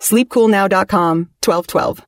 SleepCoolNow.com 1212.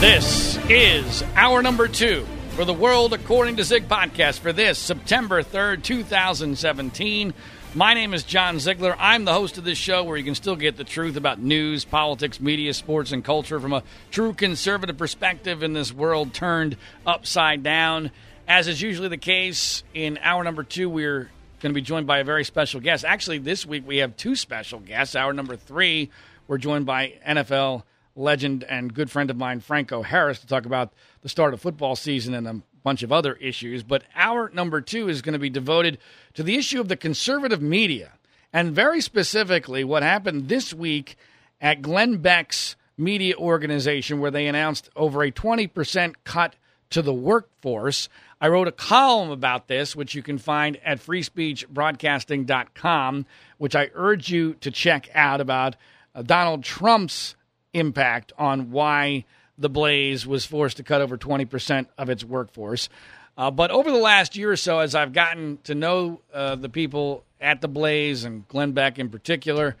This is hour number two for the World According to Zig podcast for this September 3rd, 2017. My name is John Ziegler. I'm the host of this show where you can still get the truth about news, politics, media, sports, and culture from a true conservative perspective in this world turned upside down. As is usually the case, in hour number two, we're going to be joined by a very special guest. Actually, this week we have two special guests. Hour number three, we're joined by NFL legend and good friend of mine, Franco Harris, to talk about the start of football season and a bunch of other issues. But hour number two is going to be devoted to the issue of the conservative media, and very specifically what happened this week at Glenn Beck's media organization, where they announced over a 20% cut to the workforce. I wrote a column about this, which you can find at freespeechbroadcasting.com, which I urge you to check out about uh, Donald Trump's impact on why the Blaze was forced to cut over 20% of its workforce. Uh, but over the last year or so, as I've gotten to know uh, the people at the Blaze and Glenn Beck in particular,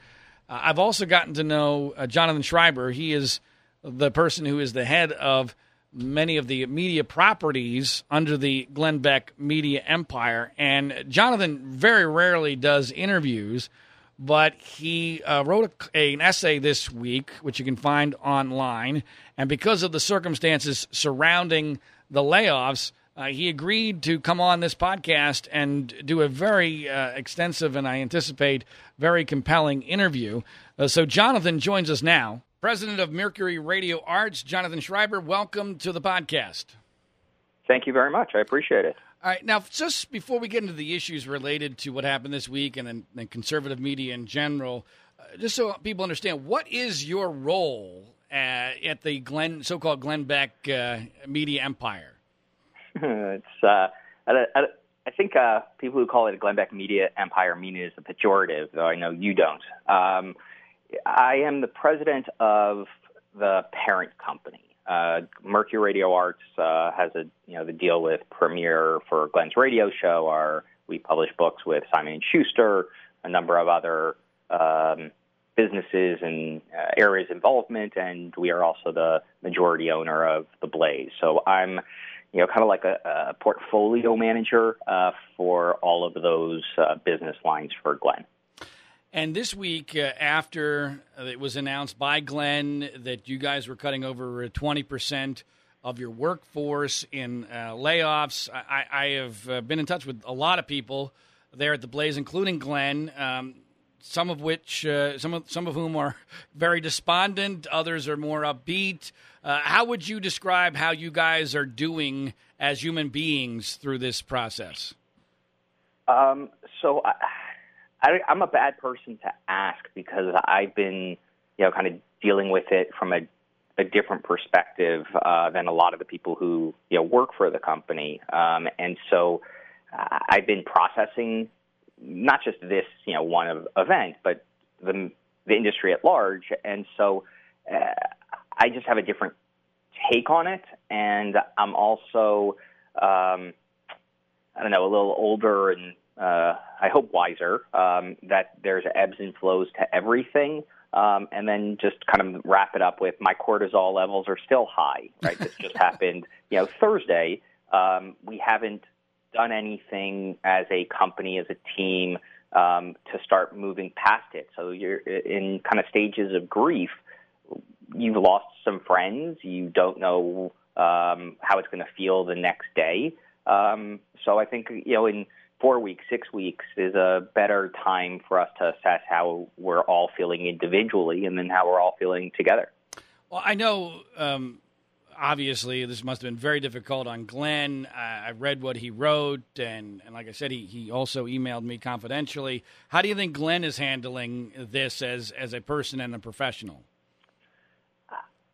uh, I've also gotten to know uh, Jonathan Schreiber. He is the person who is the head of many of the media properties under the Glenn Beck media empire. And Jonathan very rarely does interviews but he uh, wrote a, an essay this week, which you can find online. And because of the circumstances surrounding the layoffs, uh, he agreed to come on this podcast and do a very uh, extensive and I anticipate very compelling interview. Uh, so, Jonathan joins us now, president of Mercury Radio Arts. Jonathan Schreiber, welcome to the podcast. Thank you very much. I appreciate it. All right, now just before we get into the issues related to what happened this week and then conservative media in general, uh, just so people understand, what is your role uh, at the Glenn, so-called Glenn Beck uh, media empire? it's uh, I, I, I think uh, people who call it a Glenn Beck media empire mean it as a pejorative, though I know you don't. Um, I am the president of the parent company. Uh, Mercury Radio Arts uh, has a you know the deal with Premiere for Glenn's radio show. Our we publish books with Simon and Schuster, a number of other um, businesses and uh, areas involvement, and we are also the majority owner of the Blaze. So I'm you know kind of like a, a portfolio manager uh, for all of those uh, business lines for Glenn. And this week, uh, after it was announced by Glenn that you guys were cutting over 20% of your workforce in uh, layoffs, I, I have uh, been in touch with a lot of people there at the Blaze, including Glenn. Um, some of which, uh, some of some of whom are very despondent. Others are more upbeat. Uh, how would you describe how you guys are doing as human beings through this process? Um, so. I- I, I'm a bad person to ask because I've been, you know, kind of dealing with it from a, a different perspective uh, than a lot of the people who you know work for the company, um, and so I've been processing not just this, you know, one of, event, but the the industry at large, and so uh, I just have a different take on it, and I'm also, um, I don't know, a little older and uh, I hope, wiser um, that there's ebbs and flows to everything. Um, and then just kind of wrap it up with my cortisol levels are still high, right? this just happened, you know, Thursday. Um, we haven't done anything as a company, as a team, um, to start moving past it. So you're in kind of stages of grief. You've lost some friends. You don't know um, how it's going to feel the next day. Um, so I think you know in four weeks, six weeks is a better time for us to assess how we're all feeling individually, and then how we're all feeling together. Well, I know. Um, obviously, this must have been very difficult on Glenn. I read what he wrote, and, and like I said, he, he also emailed me confidentially. How do you think Glenn is handling this as as a person and a professional?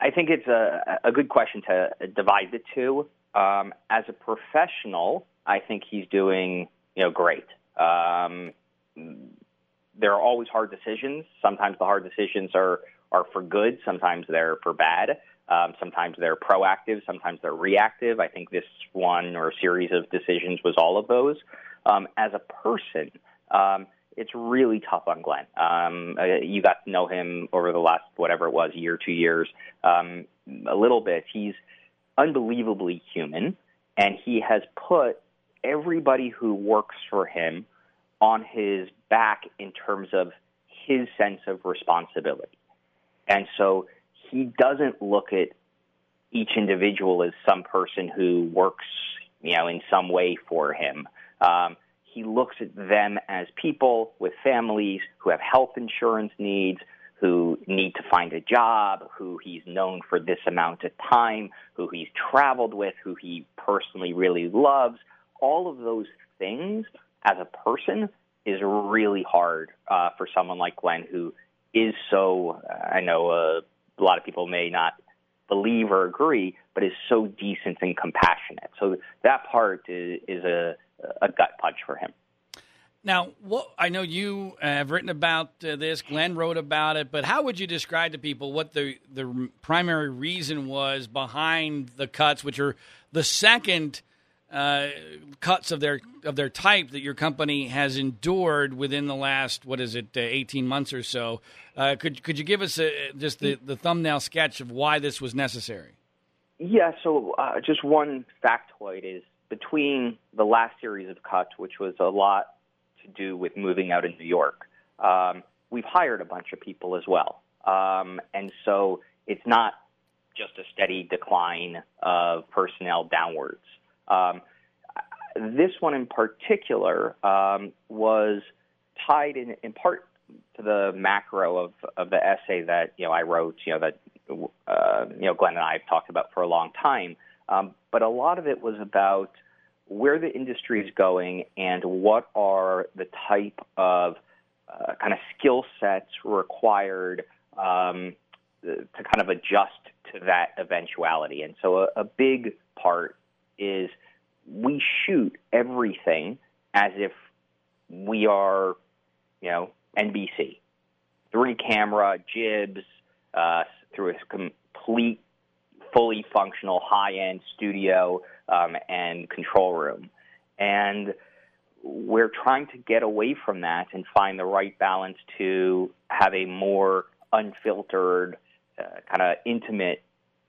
I think it's a, a good question to divide the two. Um, as a professional, I think he's doing you know great. Um, there are always hard decisions. Sometimes the hard decisions are are for good. Sometimes they're for bad. Um, sometimes they're proactive. Sometimes they're reactive. I think this one or series of decisions was all of those. Um, as a person, um, it's really tough on Glenn. Um, uh, you got to know him over the last whatever it was, year, two years, um, a little bit. He's unbelievably human, and he has put everybody who works for him on his back in terms of his sense of responsibility. And so he doesn't look at each individual as some person who works, you know, in some way for him. Um, he looks at them as people with families who have health insurance needs, who need to find a job, who he's known for this amount of time, who he's traveled with, who he personally really loves. All of those things as a person is really hard uh, for someone like Glenn, who is so, I know uh, a lot of people may not believe or agree, but is so decent and compassionate. So that part is, is a, a gut punch for him. Now, what, I know you have written about uh, this. Glenn wrote about it, but how would you describe to people what the the primary reason was behind the cuts, which are the second uh, cuts of their of their type that your company has endured within the last what is it, uh, eighteen months or so? Uh, could could you give us a, just the, the thumbnail sketch of why this was necessary? Yeah. So, uh, just one factoid is between the last series of cuts, which was a lot to do with moving out of New York. Um, we've hired a bunch of people as well. Um, and so it's not just a steady decline of personnel downwards. Um, this one in particular um, was tied in, in part to the macro of, of the essay that you know I wrote, you know that uh, you know Glenn and I have talked about for a long time. Um, but a lot of it was about where the industry is going and what are the type of uh, kind of skill sets required um, to kind of adjust to that eventuality. And so a, a big part is we shoot everything as if we are, you know, NBC. Three camera, jibs, uh, through a complete, fully functional high end studio um, and control room. And we're trying to get away from that and find the right balance to have a more unfiltered, uh, kind of intimate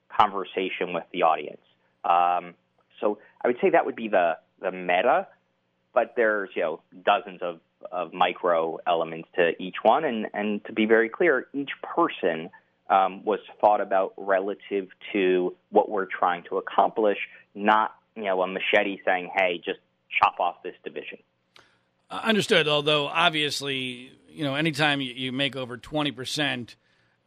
conversation with the audience. Um, so I would say that would be the the meta, but there's you know dozens of of micro elements to each one, and and to be very clear, each person um, was thought about relative to what we're trying to accomplish, not you know a machete saying, "Hey, just chop off this division." Uh, understood. Although obviously, you know, anytime you, you make over twenty percent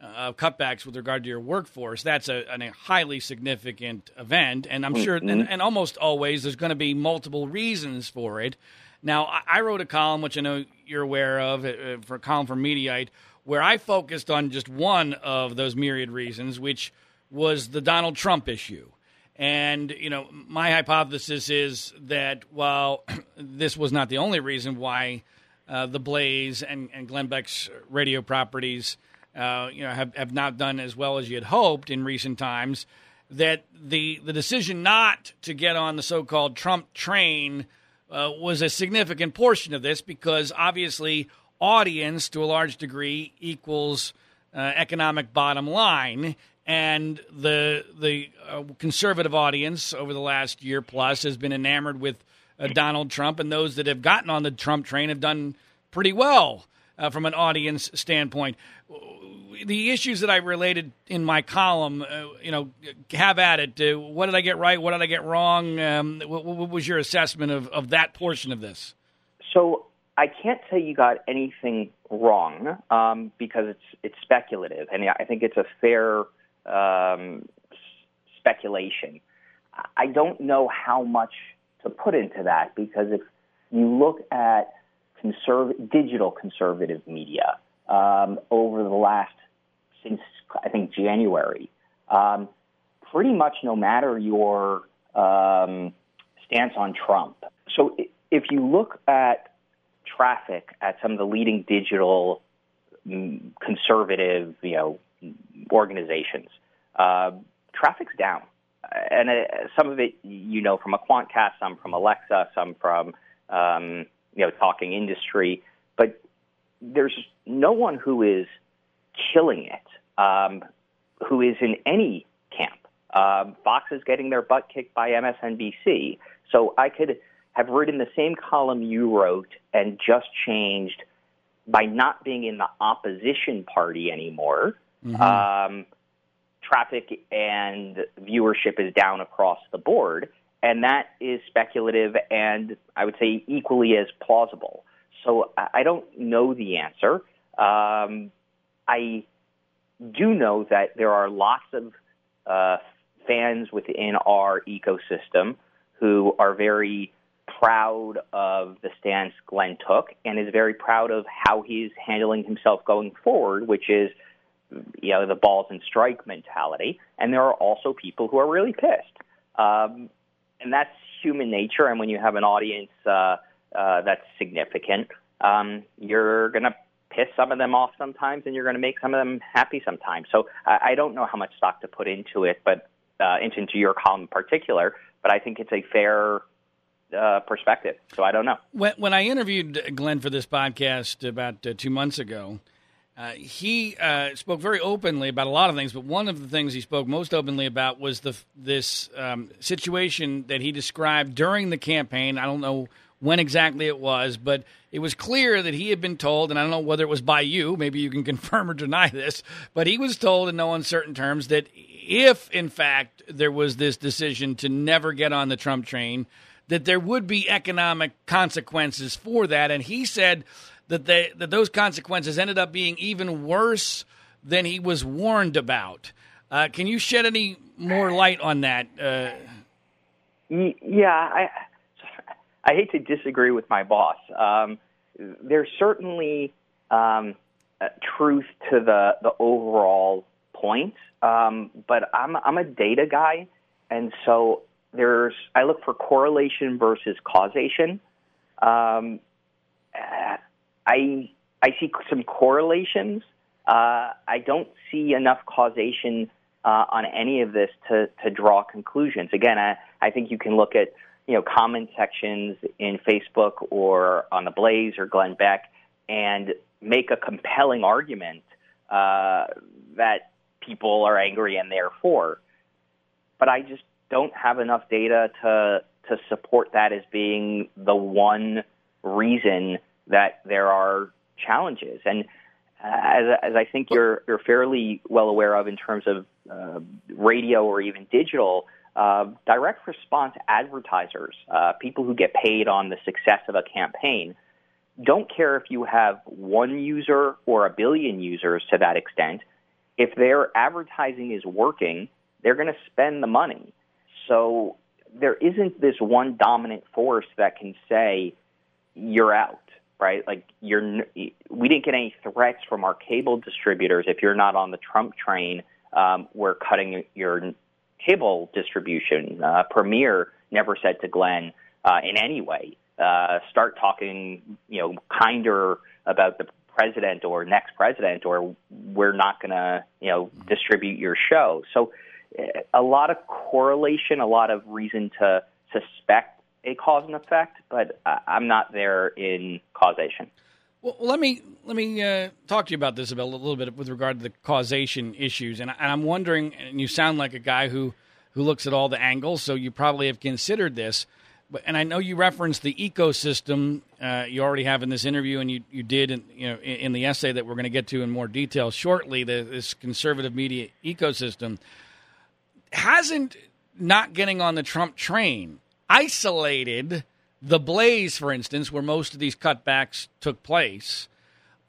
uh, cutbacks with regard to your workforce, that's a, a highly significant event, and I'm mm-hmm. sure, and, and, almost always, there's going to be multiple reasons for it. Now, I, I, wrote a column, which I know you're aware of, uh, for a column for Mediaite, where I focused on just one of those myriad reasons, which was the Donald Trump issue. And, you know, my hypothesis is that while this was not the only reason why uh, the Blaze and, and Glenn Beck's radio properties, uh, you know, have, have not done as well as you had hoped in recent times, that the, the decision not to get on the so called Trump train uh, was a significant portion of this because obviously audience to a large degree equals uh, economic bottom line and the the uh, conservative audience over the last year plus has been enamored with uh, Donald Trump, and those that have gotten on the Trump train have done pretty well uh, from an audience standpoint. The issues that I related in my column, uh, you know, have at it. Uh, what did I get right? What did I get wrong? Um, what, what, was your assessment of, of that portion of this? So I can't say you got anything wrong um, because it's it's speculative, and I think it's a fair um, speculation. I don't know how much to put into that because if you look at conserv- digital conservative media um, over the last since I think January, um, pretty much no matter your um, stance on Trump. So if you look at traffic at some of the leading digital mm, conservative, you know, organizations, uh, traffic's down. And uh, some of it, you know, from a Quantcast, some from Alexa, some from, um, you know, Talking Industry. But there's no one who is killing it, um, who is in any camp. Uh, Fox is getting their butt kicked by MSNBC. So I could have written the same column you wrote and just changed by not being in the opposition party anymore. Mm-hmm. Um, traffic and viewership is down across the board, and that is speculative and I would say equally as plausible. So I don't know the answer. Um, I do know that there are lots of uh, fans within our ecosystem who are very proud of the stance Glenn took and is very proud of how he's handling himself going forward, which is you know the balls and strike mentality. And there are also people who are really pissed, um, and that's human nature. And when you have an audience uh, uh, that's significant, um, you're going to piss some of them off sometimes, and you're going to make some of them happy sometimes. So I, I don't know how much stock to put into it, but uh, into, into your column in particular. But I think it's a fair uh, perspective. So I don't know. When, when I interviewed Glenn for this podcast about uh, two months ago, uh, he uh, spoke very openly about a lot of things, but one of the things he spoke most openly about was the this um, situation that he described during the campaign. I don't know when exactly it was, but it was clear that he had been told, and I don't know whether it was by you, maybe you can confirm or deny this, but he was told in no uncertain terms that if, in fact, there was this decision to never get on the Trump train, that there would be economic consequences for that. And he said that they that those consequences ended up being even worse than he was warned about. Uh, can you shed any more light on that? Uh, yeah, I I hate to disagree with my boss. Um, there's certainly um, truth to the the overall point, um, but I'm I'm a data guy, and so there's I look for correlation versus causation. Um, I I see some correlations. Uh, I don't see enough causation uh, on any of this to to draw conclusions. Again, I, I think you can look at you know comment sections in Facebook or on the Blaze or Glenn Beck and make a compelling argument uh, that people are angry and therefore. But I just don't have enough data to to support that as being the one reason that there are challenges. And uh, as, as I think you're you're fairly well aware of in terms of uh, radio or even digital, uh, direct response advertisers, uh, people who get paid on the success of a campaign, don't care if you have one user or a billion users to that extent. If their advertising is working, they're going to spend the money. So there isn't this one dominant force that can say you're out, right? Like you're we didn't get any threats from our cable distributors if you're not on the Trump train. Um, we're cutting your cable distribution. Uh, Premiere never said to Glenn uh, in any way uh, start talking, you know, kinder about the president or next president, or we're not going to, you know, distribute your show. So a lot of correlation, a lot of reason to suspect a cause and effect, but I'm not there in causation. Well, let me let me uh, talk to you about this a little bit with regard to the causation issues, and, I'm wondering. And you sound like a guy who who looks at all the angles, so you probably have considered this. But and I know you referenced the ecosystem uh, you already have in this interview, and you you did in, you know in, in the essay that we're going to get to in more detail shortly. The, this conservative media ecosystem hasn't not getting on the Trump train isolated the Blaze, for instance, where most of these cutbacks took place,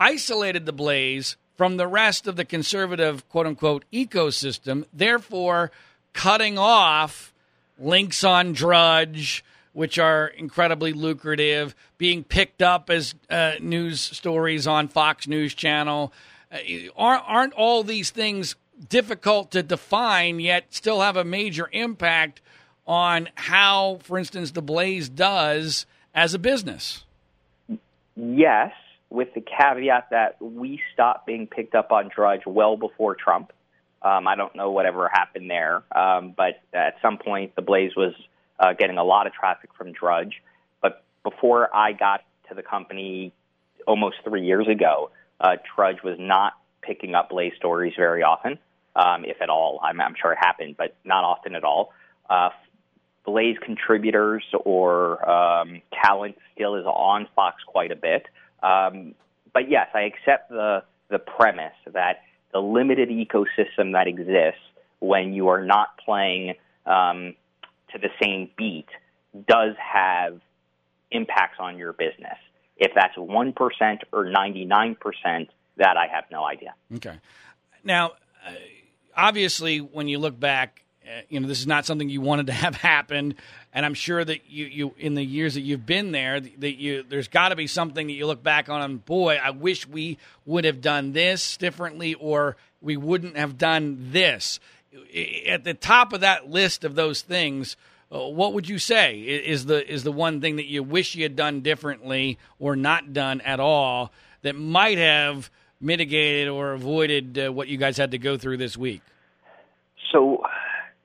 isolated the Blaze from the rest of the conservative quote unquote ecosystem, therefore cutting off links on Drudge, which are incredibly lucrative, being picked up as uh, news stories on Fox News Channel. Uh, aren't, aren't all these things difficult to define, yet still have a major impact on how, for instance, the Blaze does as a business? Yes, with the caveat that we stopped being picked up on Drudge well before Trump. Um, I don't know whatever happened there, um, but at some point the Blaze was uh, getting a lot of traffic from Drudge. But before I got to the company almost three years ago, uh, Drudge was not picking up Blaze stories very often, um, if at all. I'm, I'm sure it happened, but not often at all. Uh, Blaze contributors or um, talent still is on Fox quite a bit. Um, but yes, I accept the the premise that the limited ecosystem that exists when you are not playing um, to the same beat does have impacts on your business. If that's one percent or ninety nine percent, that I have no idea. Okay. Now, uh, obviously, when you look back you know this is not something you wanted to have happen and i'm sure that you, you in the years that you've been there that you there's got to be something that you look back on and boy i wish we would have done this differently or we wouldn't have done this. At the top of that list of those things uh, what would you say is the is the one thing that you wish you had done differently or not done at all that might have mitigated or avoided uh, what you guys had to go through this week? So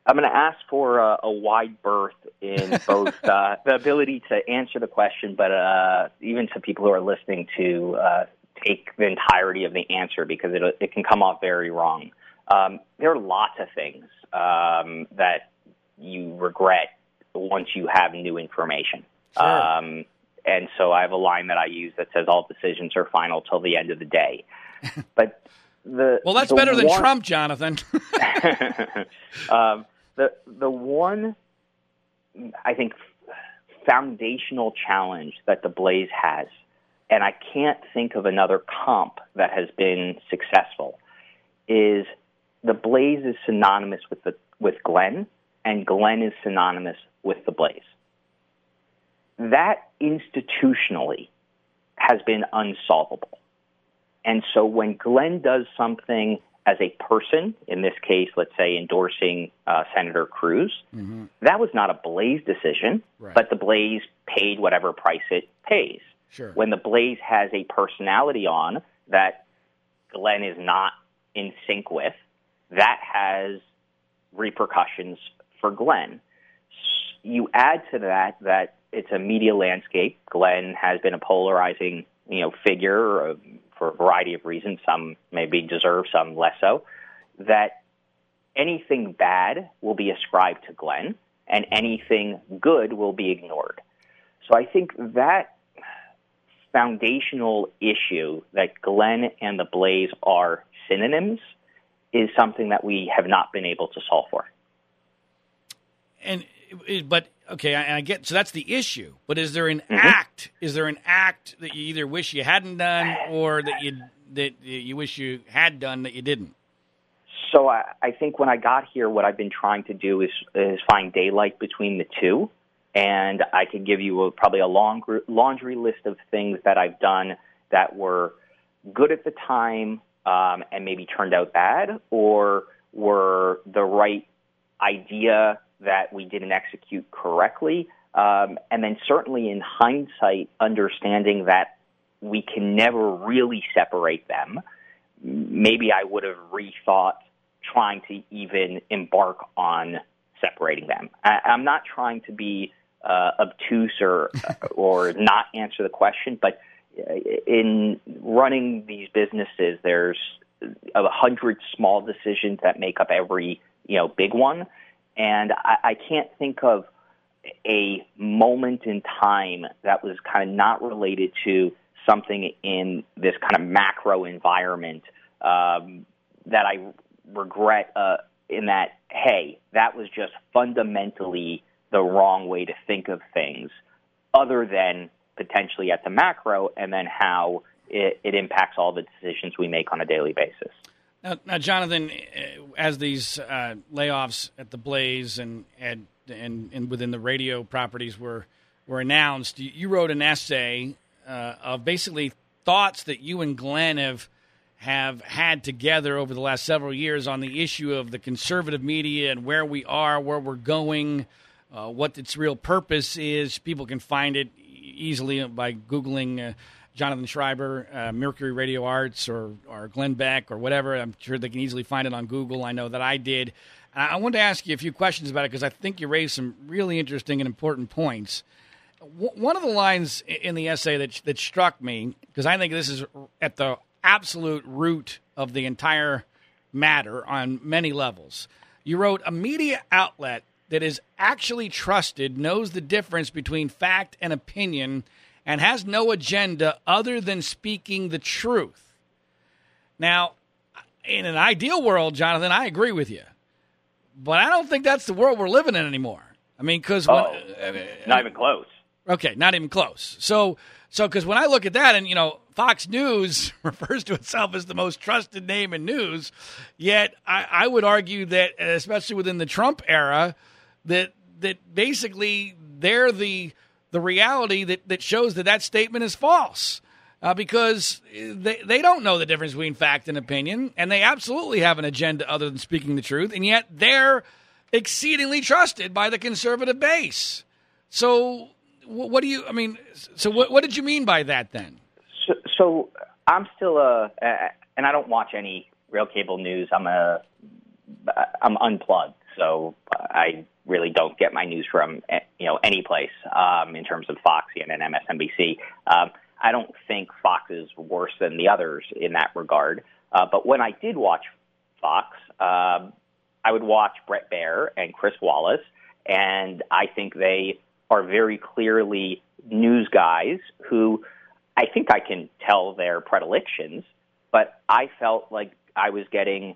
I'm going to ask for a, a wide berth in both uh, the ability to answer the question, but uh, even to people who are listening to uh, take the entirety of the answer because it, it can come off very wrong. Um, there are lots of things um, that you regret once you have new information. Sure. Um, and so I have a line that I use that says all decisions are final till the end of the day. But the well, that's the better than Trump, Jonathan. um, the the one I think foundational challenge that the Blaze has, and I can't think of another comp that has been successful, is the Blaze is synonymous with the with Glenn, and Glenn is synonymous with the Blaze. That institutionally has been unsolvable. And so when Glenn does something as a person, in this case, let's say endorsing uh, Senator Cruz, mm-hmm. that was not a Blaze decision, right. but the Blaze paid whatever price it pays. Sure. When the Blaze has a personality on that Glenn is not in sync with, that has repercussions for Glenn. You add to that that it's a media landscape. Glenn has been a polarizing, you know, figure, for a variety of reasons, some maybe deserve, some less so, that anything bad will be ascribed to Glenn and anything good will be ignored. So I think that foundational issue that Glenn and the Blaze are synonyms is something that we have not been able to solve for. And but okay, I, I, get so that's the issue. But is there an mm-hmm. act? Is there an act that you either wish you hadn't done or that you that you wish you had done that you didn't? So I, I think when I got here, what I've been trying to do is is find daylight between the two, and I could give you a, probably a long laundry list of things that I've done that were good at the time um, and maybe turned out bad, or were the right idea that we didn't execute correctly. Um, and then certainly in hindsight, understanding that we can never really separate them, maybe I would have rethought trying to even embark on separating them. I, I'm not trying to be uh, obtuse or or not answer the question. But uh, in running these businesses, there's a hundred small decisions that make up every you know big one, and I, I can't think of a moment in time that was kind of not related to something in this kind of macro environment um, that I regret. Uh, in that, hey, that was just fundamentally the wrong way to think of things, other than potentially at the macro, and then how it, it impacts all the decisions we make on a daily basis. Now, now Jonathan, uh, as these uh, layoffs at the Blaze and, and and within the radio properties were were announced, you, you wrote an essay uh, of basically thoughts that you and Glenn have have had together over the last several years on the issue of the conservative media and where we are, where we're going, uh, what its real purpose is. People can find it easily by Googling uh, Jonathan Schreiber, uh, Mercury Radio Arts, or, or Glenn Beck, or whatever. I'm sure they can easily find it on Google. I know that I did. I wanted to ask you a few questions about it because I think you raised some really interesting and important points. one of the lines in the essay that, that struck me, because I think this is at the absolute root of the entire matter on many levels, you wrote, A media outlet that is actually trusted knows the difference between fact and opinion and has no agenda other than speaking the truth. Now, in an ideal world, Jonathan, I agree with you, but I don't think that's the world we're living in anymore. I mean, because oh, not even close. Okay, not even close. So, so because when I look at that, and you know, Fox News refers to itself as the most trusted name in news, yet I, I would argue that, especially within the Trump era, that that basically they're the the reality that, that shows that that statement is false. Uh, because they, they don't know the difference between fact and opinion, and they absolutely have an agenda other than speaking the truth, and yet they're exceedingly trusted by the conservative base. So, what do you? I mean, so what, what did you mean by that then? So, so I'm still a, and I don't watch any real cable news. I'm a, I'm unplugged, so I really don't get my news from eh, you know any place um, in terms of Fox, CNN, MSNBC. Um, I don't think Fox is worse than the others in that regard. Uh, but when I did watch Fox, uh, I would watch Bret Baier and Chris Wallace, and I think they are very clearly news guys who I think I can tell their predilections, but I felt like I was getting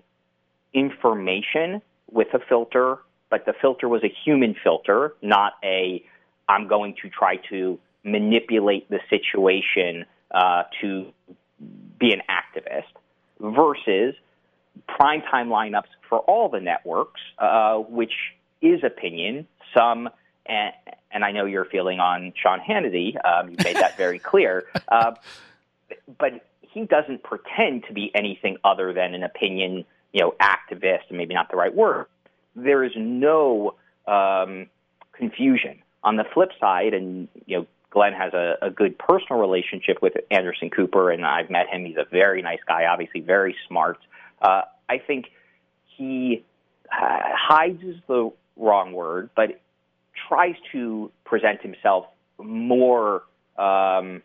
information with a filter but the filter was a human filter, not a I'm going to try to manipulate the situation uh, to be an activist versus primetime lineups for all the networks, uh, which is opinion. Some, and, and, I know you're feeling on Sean Hannity. Um, you made that very clear. Uh, but he doesn't pretend to be anything other than an opinion, you know, activist, and maybe not the right word there is no um, confusion. On the flip side, and you know, Glenn has a, a good personal relationship with Anderson Cooper, and I've met him. He's a very nice guy, obviously very smart. Uh, I think he uh, hides is the wrong word, but tries to present himself more um,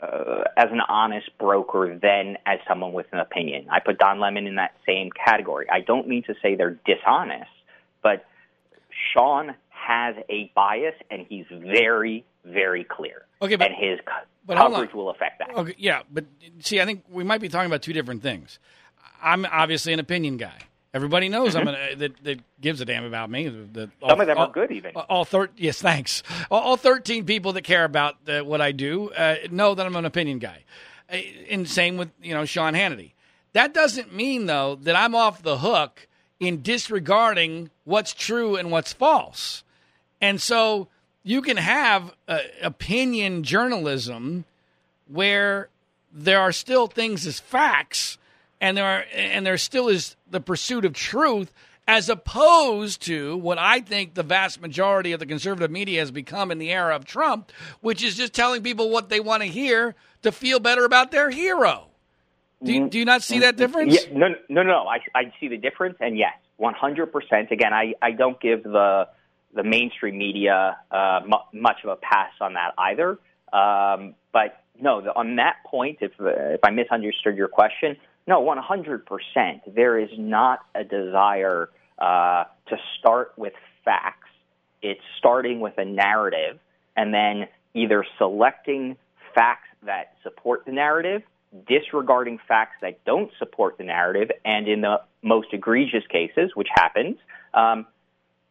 uh, as an honest broker than as someone with an opinion. I put Don Lemon in that same category. I don't mean to say they're dishonest, but Sean has a bias, and he's very, very clear. Okay, but, and his but coverage will affect that. Okay, yeah, but see, I think we might be talking about two different things. I'm obviously an opinion guy. Everybody knows mm-hmm. I'm a, that, that gives a damn about me. The, all, Some of them all, are good, even. All thir- yes, thanks. All, all 13 people that care about uh, what I do uh, know that I'm an opinion guy. Uh, and same with you know Sean Hannity. That doesn't mean though that I'm off the hook in disregarding what's true and what's false. And so you can have uh, opinion journalism where there are still things as facts and there are and there still is the pursuit of truth as opposed to what I think the vast majority of the conservative media has become in the era of Trump, which is just telling people what they want to hear to feel better about their hero. Do you, do you not see that difference? Yeah, no, no, no. I, I see the difference, and yes, 100%. Again, I, I don't give the the mainstream media uh, much of a pass on that either. Um, but no, the, on that point, if uh, if I misunderstood your question, no, 100%. There is not a desire uh, to start with facts. It's starting with a narrative and then either selecting facts that support the narrative, disregarding facts that don't support the narrative, and in the most egregious cases, which happens, um,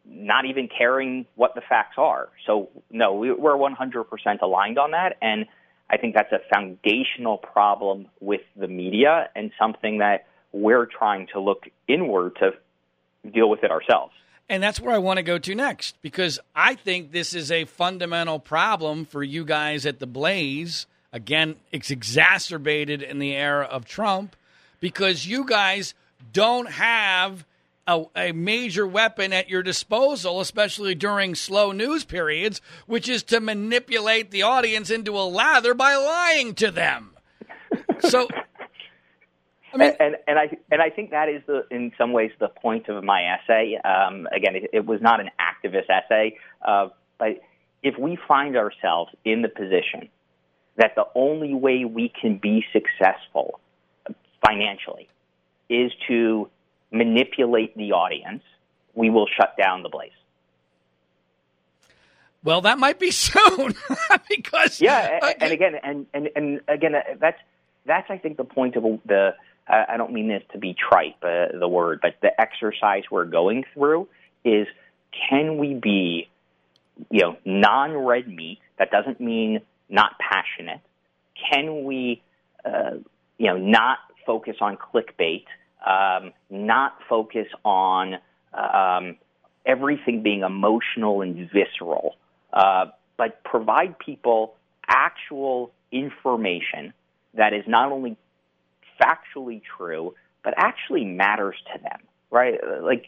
not even caring what the facts are. So, no, we, we're 100% aligned on that. And I think that's a foundational problem with the media and something that we're trying to look inward to deal with it ourselves. And that's where I want to go to next because I think this is a fundamental problem for you guys at the Blaze. Again, it's exacerbated in the era of Trump because you guys don't have a, a, major weapon at your disposal, especially during slow news periods, which is to manipulate the audience into a lather by lying to them. So, I mean, and, and, and I and I think that is the in some ways the point of my essay. Um, again, it, it, was not an activist essay, uh, but if we find ourselves in the position that the only way we can be successful financially is to manipulate the audience, we will shut down the Blaze. Well, that might be soon because yeah, and, and again, and, and and again, that's that's I think the point of the. I don't mean this to be trite, uh, the word, but the exercise we're going through is: can we be, you know, non-red meat? That doesn't mean not passionate. Can we, uh, you know, not focus on clickbait? Um, not focus on um, everything being emotional and visceral, uh, but provide people actual information that is not only factually true, but actually matters to them, right? Like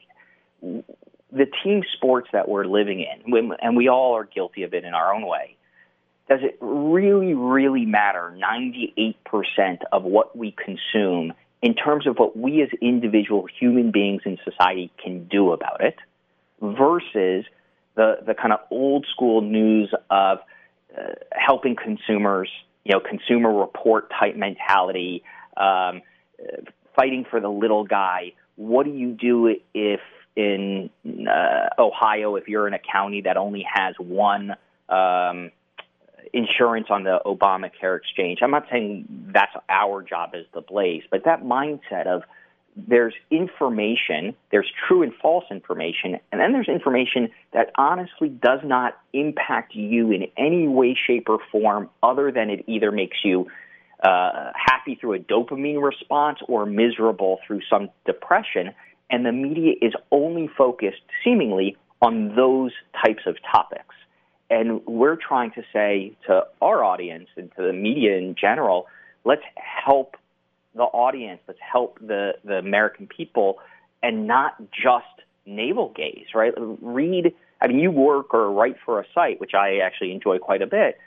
the team sports that we're living in, and we all are guilty of it in our own way. Does it really, really matter 98% of what we consume in terms of what we as individual human beings in society can do about it versus the, the kind of old school news of uh, helping consumers, you know, consumer report type mentality, um, fighting for the little guy. What do you do if in uh, Ohio, if you're in a county that only has one um, insurance on the Obamacare exchange. I'm not saying that's our job as the Blaze, but that mindset of there's information, there's true and false information, and then there's information that honestly does not impact you in any way, shape, or form other than it either makes you uh, happy through a dopamine response or miserable through some depression. And the media is only focused, seemingly, on those types of topics. And we're trying to say to our audience and to the media in general, let's help the audience, let's help the, the American people and not just navel gaze, right? Read, I mean, you work or write for a site, which I actually enjoy quite a bit,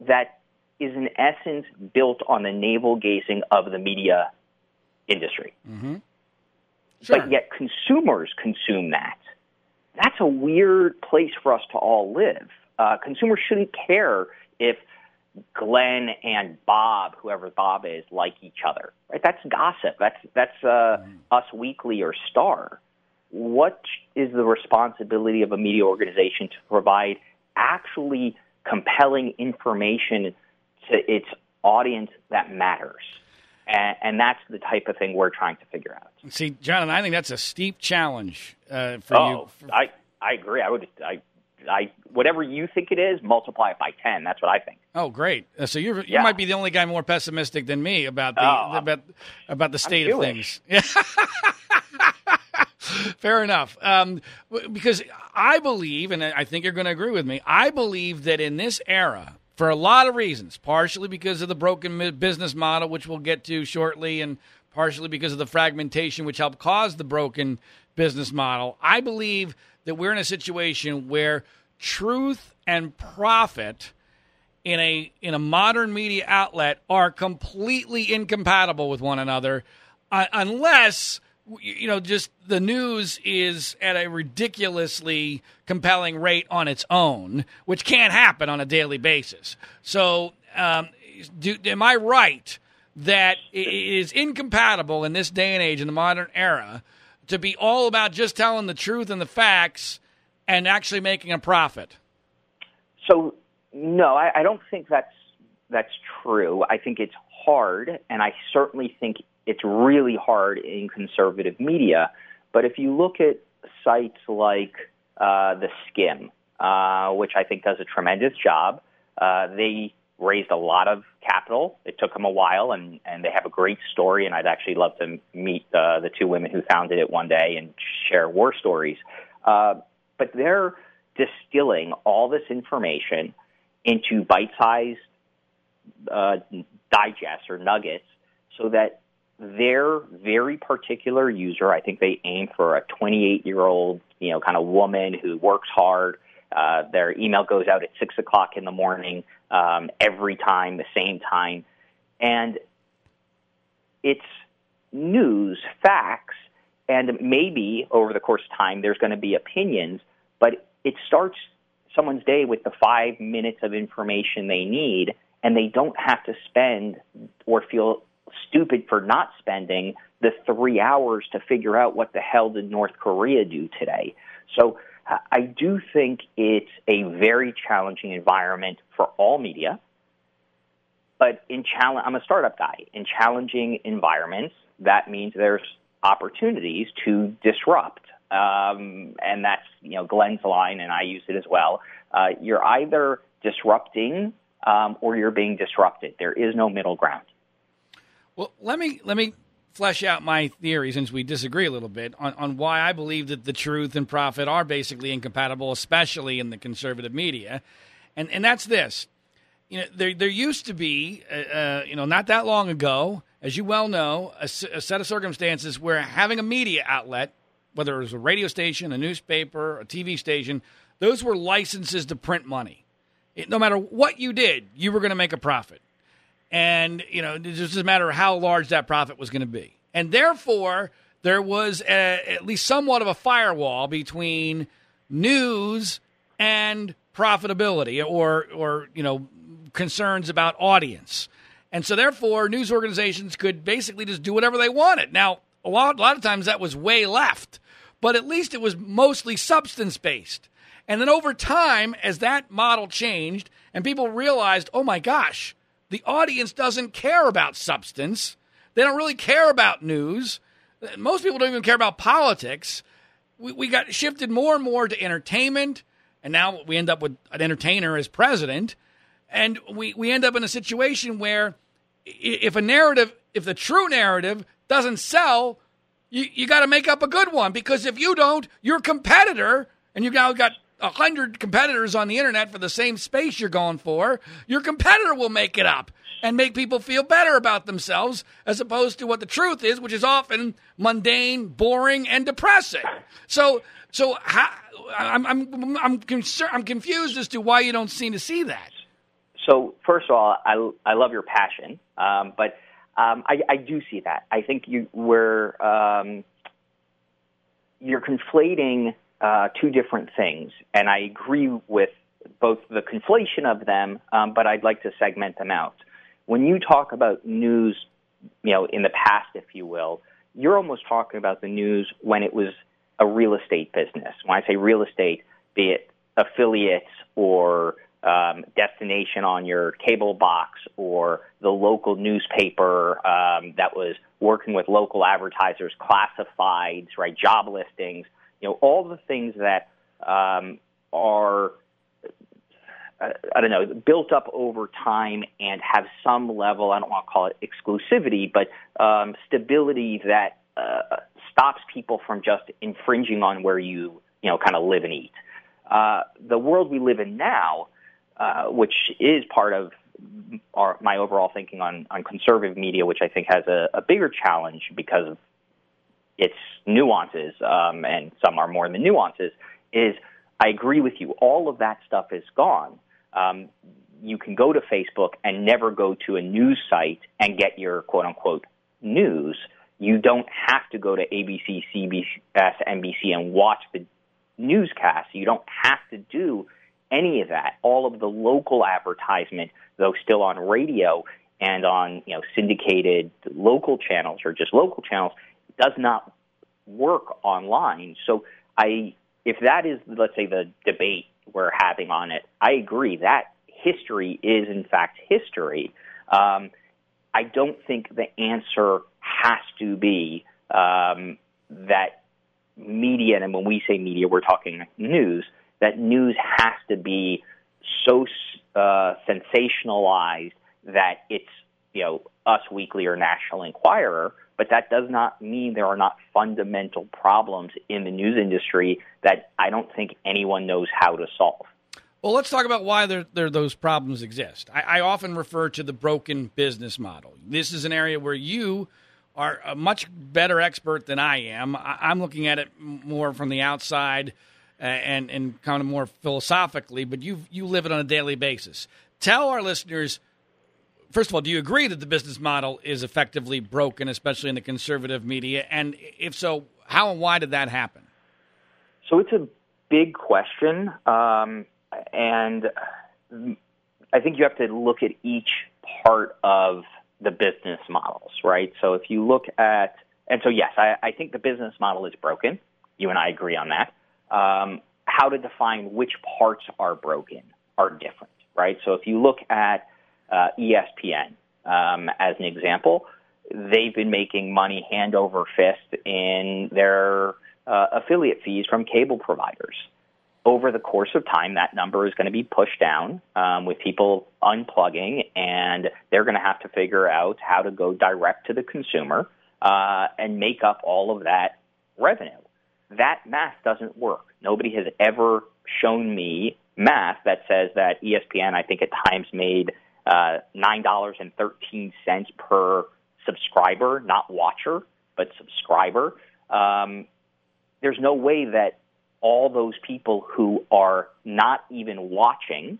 that is in essence built on the navel gazing of the media industry. Mm-hmm. Sure. But yet consumers consume that. That's a weird place for us to all live. Uh, consumers shouldn't care if Glenn and Bob, whoever Bob is, like each other. Right? That's gossip. That's that's uh, mm. Us Weekly or Star. What is the responsibility of a media organization to provide actually compelling information to its audience that matters? And, and, that's the type of thing we're trying to figure out. See, John, I think that's a steep challenge uh, for oh, you. I I agree. I would I I whatever you think it is, multiply it by ten. That's what I think. Oh, great! Uh, so you you yeah. might be the only guy more pessimistic than me about the oh, about about the state of things. Fair enough. Um, because I believe, and I think you're going to agree with me. I believe that in this era, for a lot of reasons, partially because of the broken business model, which we'll get to shortly, and partially because of the fragmentation, which helped cause the broken business model. I believe that we're in a situation where truth and profit in a in a modern media outlet are completely incompatible with one another uh, unless you know, just the news is at a ridiculously compelling rate on its own, which can't happen on a daily basis. So, um, do, am I right that it is incompatible in this day and age, in the modern era, to be all about just telling the truth and the facts and actually making a profit? So, no, I, I don't think that's that's true. I think it's hard, and I certainly think it's really hard in conservative media. But if you look at sites like uh, the Skimm, uh, which I think does a tremendous job, uh, they raised a lot of capital. It took them a while, and, and they have a great story. And I'd actually love to meet uh, the two women who founded it one day and share war stories. Uh, but they're distilling all this information into bite-sized uh, digests or nuggets so that their very particular user, I think they aim for a 28 year old, you know, kind of woman who works hard. Uh, their email goes out at six o'clock in the morning um, every time, the same time, and it's news, facts, and maybe over the course of time there's going to be opinions, but it starts someone's day with the five minutes of information they need, and they don't have to spend or feel stupid for not spending the three hours to figure out what the hell did North Korea do today. So I do think it's a very challenging environment for all media. But in challenge, I'm a startup guy. In challenging environments, that means there's opportunities to disrupt. Um, and that's you know Glenn's line, and I use it as well. Uh, you're either disrupting um, or you're being disrupted. There is no middle ground. Well, let me let me flesh out my theory since we disagree a little bit on, on why I believe that the truth and profit are basically incompatible, especially in the conservative media, and and that's this. You know, there there used to be, uh, uh, you know, not that long ago, as you well know, a, a set of circumstances where having a media outlet, whether it was a radio station, a newspaper, a TV station, those were licenses to print money. It, no matter what you did, you were going to make a profit and you know it just doesn't matter how large that profit was going to be, and therefore there was a, at least somewhat of a firewall between news and profitability, or or you know concerns about audience, and so therefore news organizations could basically just do whatever they wanted. Now a lot a lot of times that was way left, but at least it was mostly substance based. And then over time, as that model changed and people realized, oh my gosh, the audience doesn't care about substance. They don't really care about news. Most people don't even care about politics. We, we got shifted more and more to entertainment, and now we end up with an entertainer as president. And we, we end up in a situation where if a narrative, if the true narrative doesn't sell, you, you got to make up a good one because if you don't, your competitor, and you've now got a hundred competitors on the internet for the same space you're going for, your competitor will make it up and make people feel better about themselves as opposed to what the truth is, which is often mundane, boring, and depressing. So, so how, I'm I'm I'm, I'm confused as to why you don't seem to see that. So, first of all, I I love your passion, um, but um, I, I do see that. I think you were um, you're conflating uh, two different things, and I agree with both the conflation of them, um, but I'd like to segment them out. When you talk about news, you know, in the past, if you will, you're almost talking about the news when it was a real estate business. When I say real estate, be it affiliates or um, destination on your cable box or the local newspaper um, that was working with local advertisers, classifieds, right, job listings you know, all the things that um, are, I don't know, built up over time and have some level, I don't want to call it exclusivity, but um, stability that uh, stops people from just infringing on where you, you know, kind of live and eat. Uh, the world we live in now, uh, which is part of our, my overall thinking on, on conservative media, which I think has a, a bigger challenge because of its nuances, um, and some are more than nuances, is I agree with you. All of that stuff is gone. Um, you can go to Facebook and never go to a news site and get your quote unquote news. You don't have to go to ABC, CBS, NBC and watch the newscast. You don't have to do any of that. All of the local advertisement, though still on radio and on you know syndicated local channels or just local channels, does not work online. So I, if that is let's say the debate we're having on it, I agree that history is in fact history. Um, I don't think the answer has to be um, that media, and when we say media, we're talking news, that news has to be so uh, sensationalized that it's, you know, Us Weekly or National Enquirer, but that does not mean there are not fundamental problems in the news industry that I don't think anyone knows how to solve. Well, let's talk about why there, there those problems exist. I, I, often refer to the broken business model. This is an area where you are a much better expert than I am. I, I'm looking at it more from the outside uh, and and kind of more philosophically, but you you live it on a daily basis. Tell our listeners. First of all, do you agree that the business model is effectively broken, especially in the conservative media? And if so, how and why did that happen? So it's a big question. Um, and I think you have to look at each part of the business models, right? So if you look at, and so yes, I, I think the business model is broken. You and I agree on that. Um, how to define which parts are broken are different, right? So if you look at uh, ESPN um, as an example, they've been making money hand over fist in their uh, affiliate fees from cable providers over the course of time, that number is going to be pushed down um, with people unplugging, and they're going to have to figure out how to go direct to the consumer uh, and make up all of that revenue. That math doesn't work. Nobody has ever shown me math that says that ESPN, I think at times made uh, $9.13 per subscriber, not watcher, but subscriber. Um, there's no way that all those people who are not even watching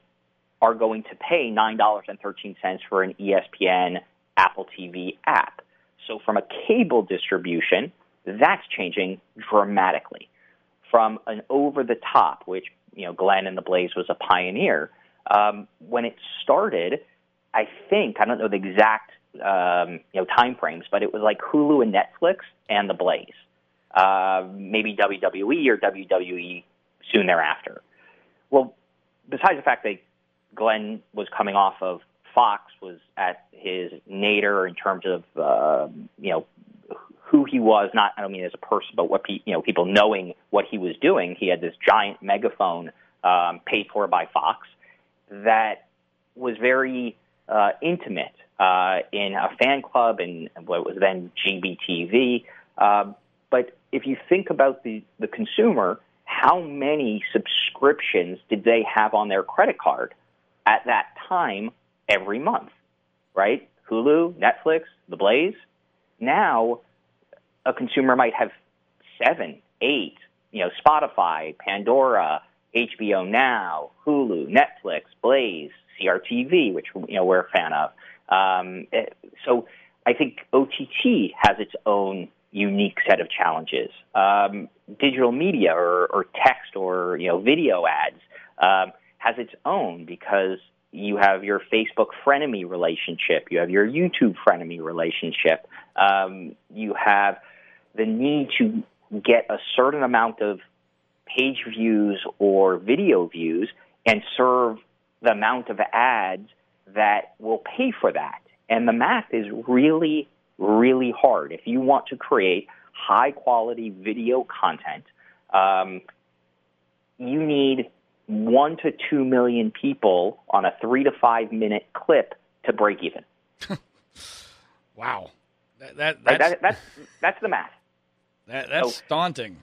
are going to pay $9.13 for an ESPN Apple TV app. So from a cable distribution, that's changing dramatically. From an over the top, which you know Glenn and the Blaze was a pioneer. Um, when it started, I think I don't know the exact um, you know time frames, but it was like Hulu and Netflix and the Blaze uh, maybe WWE or WWE soon thereafter. Well, besides the fact that Glenn was coming off of Fox, was at his nadir in terms of uh, you know who he was. Not I don't mean as a person, but what pe- you know people knowing what he was doing. He had this giant megaphone um, paid for by Fox that was very uh, intimate uh, in a fan club and what was then GBTV. Uh, but if you think about the, the consumer, how many subscriptions did they have on their credit card at that time every month, right? Hulu, Netflix, The Blaze. Now, a consumer might have seven, eight, you know, Spotify, Pandora, HBO Now, Hulu, Netflix, Blaze, CRTV, which you know we're a fan of. Um, so I think OTT has its own unique set of challenges. Um, digital media or, or, text or you know video ads um, has its own because you have your Facebook frenemy relationship, you have your YouTube frenemy relationship, um, you have the need to get a certain amount of page views or video views and serve the amount of ads that will pay for that. And the math is really really hard. If you want to create high quality video content, um, you need one to two million people on a three to five minute clip to break even. wow, that, that that's, that, that's that's the math. That, that's so, daunting.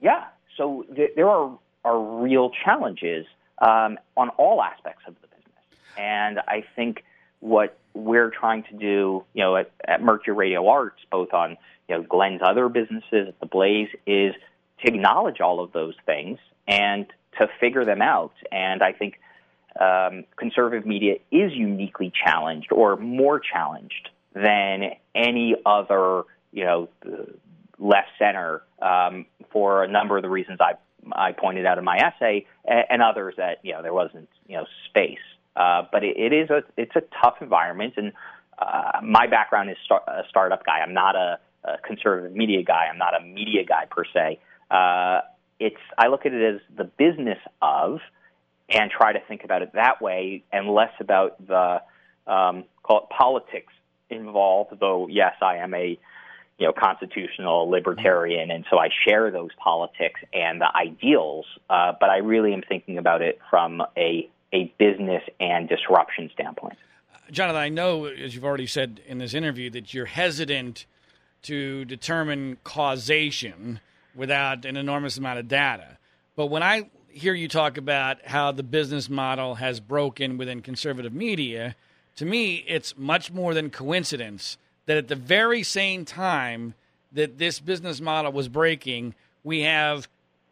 Yeah, so th- there are are real challenges um, on all aspects of the business, and I think what we're trying to do, you know, at, at Mercury Radio Arts, both on you know Glenn's other businesses, at the Blaze, is to acknowledge all of those things and to figure them out. And I think um, conservative media is uniquely challenged or more challenged than any other you know, left center um, for a number of the reasons I I pointed out in my essay, and, others that you know there wasn't you know space. Uh, but it, it is a it's a tough environment, and uh, my background is start, a startup guy. I'm not a, a conservative media guy. I'm not a media guy per se. Uh, it's I look at it as the business of, and try to think about it that way, and less about the um, call it politics involved. Though yes, I am a you know constitutional libertarian, and so I share those politics and the ideals. Uh, but I really am thinking about it from a a business and disruption standpoint. Jonathan, I know, as you've already said in this interview, that you're hesitant to determine causation without an enormous amount of data. But when I hear you talk about how the business model has broken within conservative media, to me, it's much more than coincidence that at the very same time that this business model was breaking, we have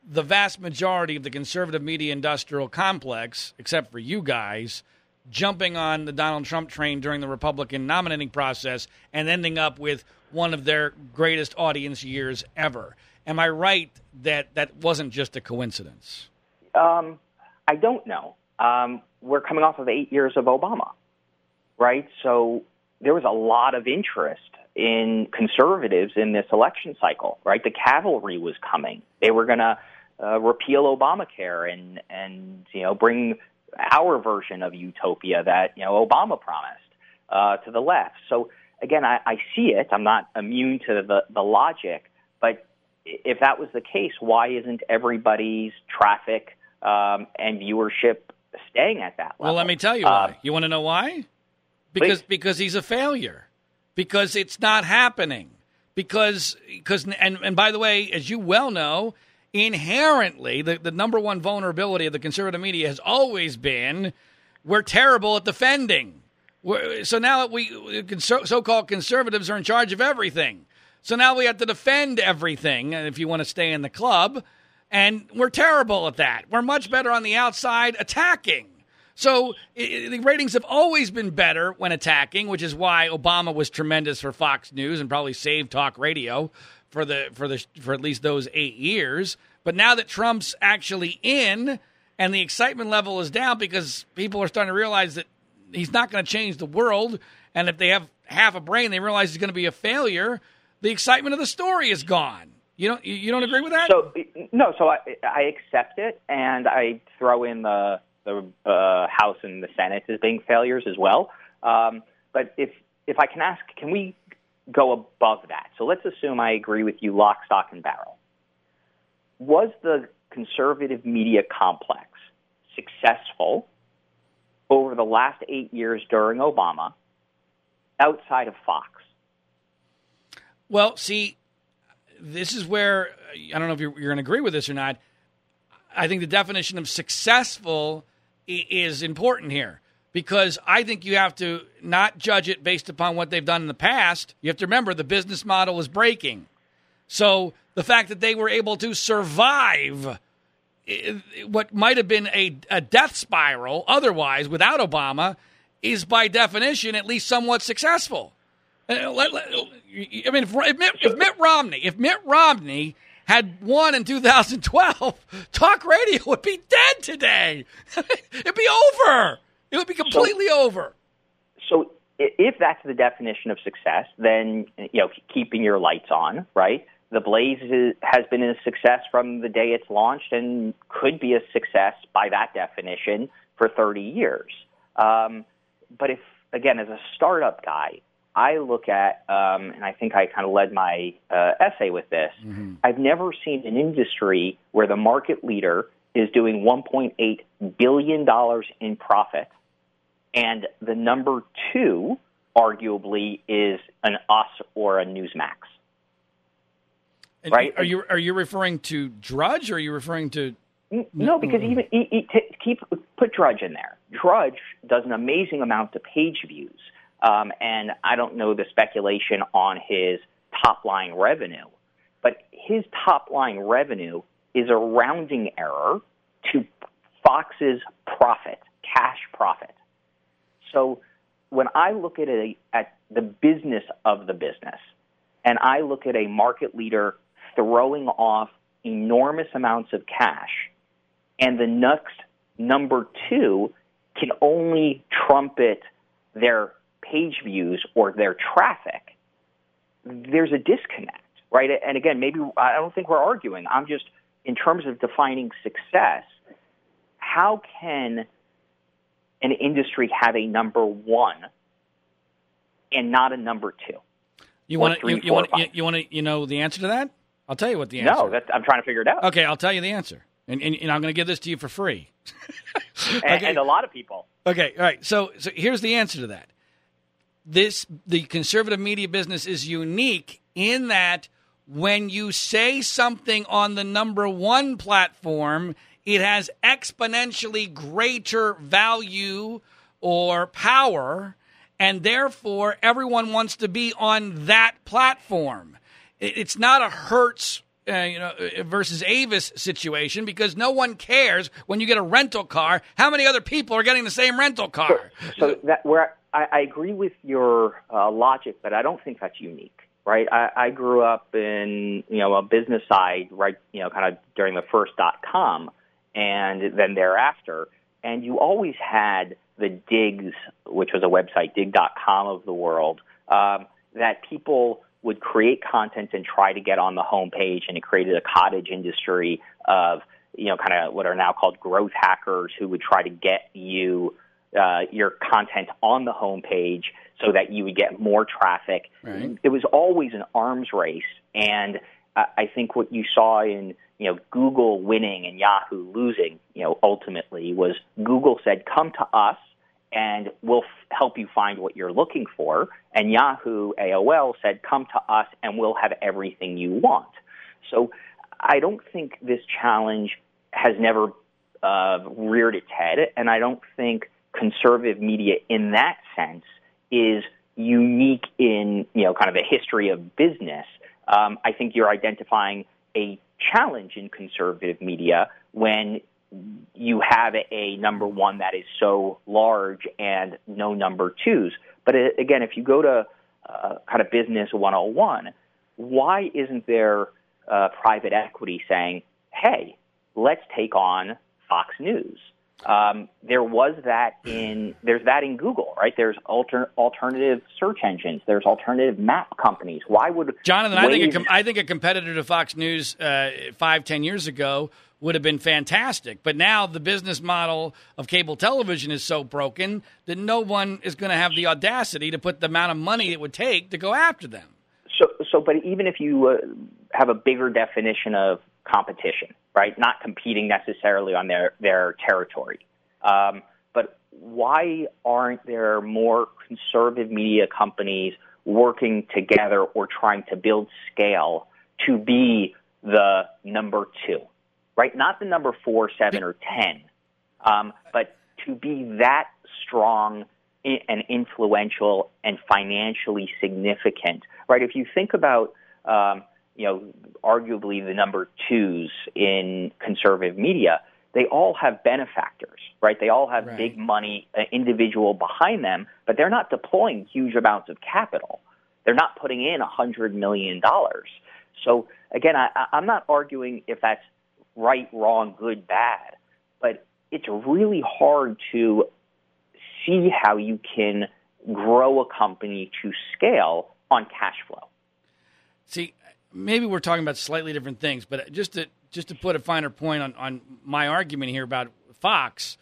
the vast majority of the conservative media industrial complex, except for you guys, jumping on the Donald Trump train during the Republican nominating process and ending up with one of their greatest audience years ever. Am I right that that wasn't just a coincidence? Um, I don't know. Um, we're coming off of eight years of Obama, right? So there was a lot of interest in conservatives in this election cycle, right? The cavalry was coming. They were going to uh, repeal Obamacare and and you know bring our version of utopia that you know Obama promised uh, to the left. So again, I, I see it. I'm not immune to the the logic, but if that was the case, why isn't everybody's traffic um, and viewership staying at that level? Well, let me tell you why. Uh, you want to know why? Because because he's a failure. Because it's not happening. Because because and and by the way, as you well know, inherently, the, the number one vulnerability of the conservative media has always been we're terrible at defending. We're, so now that we so called conservatives are in charge of everything. So now we have to defend everything uh, if you want to stay in the club. And we're terrible at that. We're much better on the outside attacking. So it, the ratings have always been better when attacking, which is why Obama was tremendous for Fox News and probably saved talk radio for the for the for at least those eight years. But now that Trump's actually in and the excitement level is down because people are starting to realize that he's not going to change the world, and if they have half a brain, they realize he's going to be a failure. The excitement of the story is gone. You don't you don't agree with that? So no, so I I accept it, and I throw in the the uh, House and the Senate as being failures as well. Um, but if if I can ask, can we go above that. So let's assume I agree with you, lock, stock, and barrel. Was the conservative media complex successful over the last eight years during Obama outside of Fox? Well, see, this is where I don't know if you're, you're going to agree with this or not. I think the definition of successful is important here because I think you have to not judge it based upon what they've done in the past. You have to remember the business model is breaking. So the fact that they were able to survive what might have been a, a death spiral otherwise without Obama is by definition at least somewhat successful. Uh, I mean, if, Mitt, if Mitt Romney, if Mitt Romney had won in 2012, talk radio would be dead today. It'd be over. It would be completely so, over. So if that's the definition of success, then you know keeping your lights on, right? The Blaze is, has been a success from the day it's launched, and could be a success by that definition for 30 years. Um, but if again, as a startup guy, I look at, um, and I think I kind of led my uh, essay with this. Mm-hmm. I've never seen an industry where the market leader is doing 1.8 billion dollars in profit and the number two, arguably, is an Us or a Newsmax. And right? Are you are you referring to Drudge, or are you referring to? No, because even keep put Drudge in there. Drudge does an amazing amount of page views, um, and I don't know the speculation on his top line revenue, but his top line revenue is a rounding error to Fox's profit, cash profit. So when I look at a, at the business of the business, and I look at a market leader throwing off enormous amounts of cash, and the next number two can only trumpet their page views or their traffic, there's a disconnect, right? And again, maybe I don't think we're arguing. I'm just, in terms of defining success, how can an industry have a number one and not a number two? You want to you, you want you, you want to you know the answer to that? I'll tell you what the answer. Is, no, that's, I'm trying to figure it out. Okay, I'll tell you the answer, and, and, and I'm going to give this to you for free. okay. and, and a lot of people. Okay, all right. So so here's the answer to that. This the conservative media business is unique in that when you say something on the number one platform, it has exponentially greater value or power, and therefore everyone wants to be on that platform. It's not a Hertz uh, you know, uh, versus Avis situation because no one cares when you get a rental car how many other people are getting the same rental car. So, so that where I, I agree with your uh, logic, but I don't think that's unique. Right, I, I grew up in you know a business side, right? You know, kind of during the first dot com, and then thereafter, and you always had the Diggs, which was a website, digg.com of the world, um, that people would create content and try to get on the homepage, and it created a cottage industry of you know kind of what are now called growth hackers who would try to get you uh, your content on the homepage so that you would get more traffic. Right. It was always an arms race, and I think what you saw in you know Google winning and Yahoo losing, you know, ultimately was Google said, "Come to us." and we'll f- help you find what you're looking for. And Yahoo, AOL said, come to us and we'll have everything you want. So I don't think this challenge has never uh, reared its head, and I don't think conservative media in that sense is unique in you know kind of a history of business. Um, I think you're identifying a challenge in conservative media when you have a number one that is so large and no number twos. But uh, again, if you go to uh, kind of business 101, why isn't there uh, private equity saying, hey, let's take on Fox News? Um, there was that in there's that in Google, right? There's alter, alternative search engines. There's alternative map companies. Why would Jonathan? Waze... I think a com- I think a competitor to Fox News uh, five ten years ago would have been fantastic. But now the business model of cable television is so broken that no one is going to have the audacity to put the amount of money it would take to go after them. So, so, but even if you uh, have a bigger definition of competition, right? Not competing necessarily on their their territory, um, but why aren't there more conservative media companies working together or trying to build scale to be the number two? right? Not the number four, seven, or ten, um, but to be that strong and influential and financially significant, right? If you think about, um, you know, arguably the number twos in conservative media, they all have benefactors, right? They all have right. big money, uh, individual behind them, but they're not deploying huge amounts of capital. They're not putting in a hundred million dollars. So again, I, I'm not arguing if that's right, wrong, good, bad. But it's really hard to see how you can grow a company to scale on cash flow. See, maybe we're talking about slightly different things, but just to just to put a finer point on, on my argument here about Fox,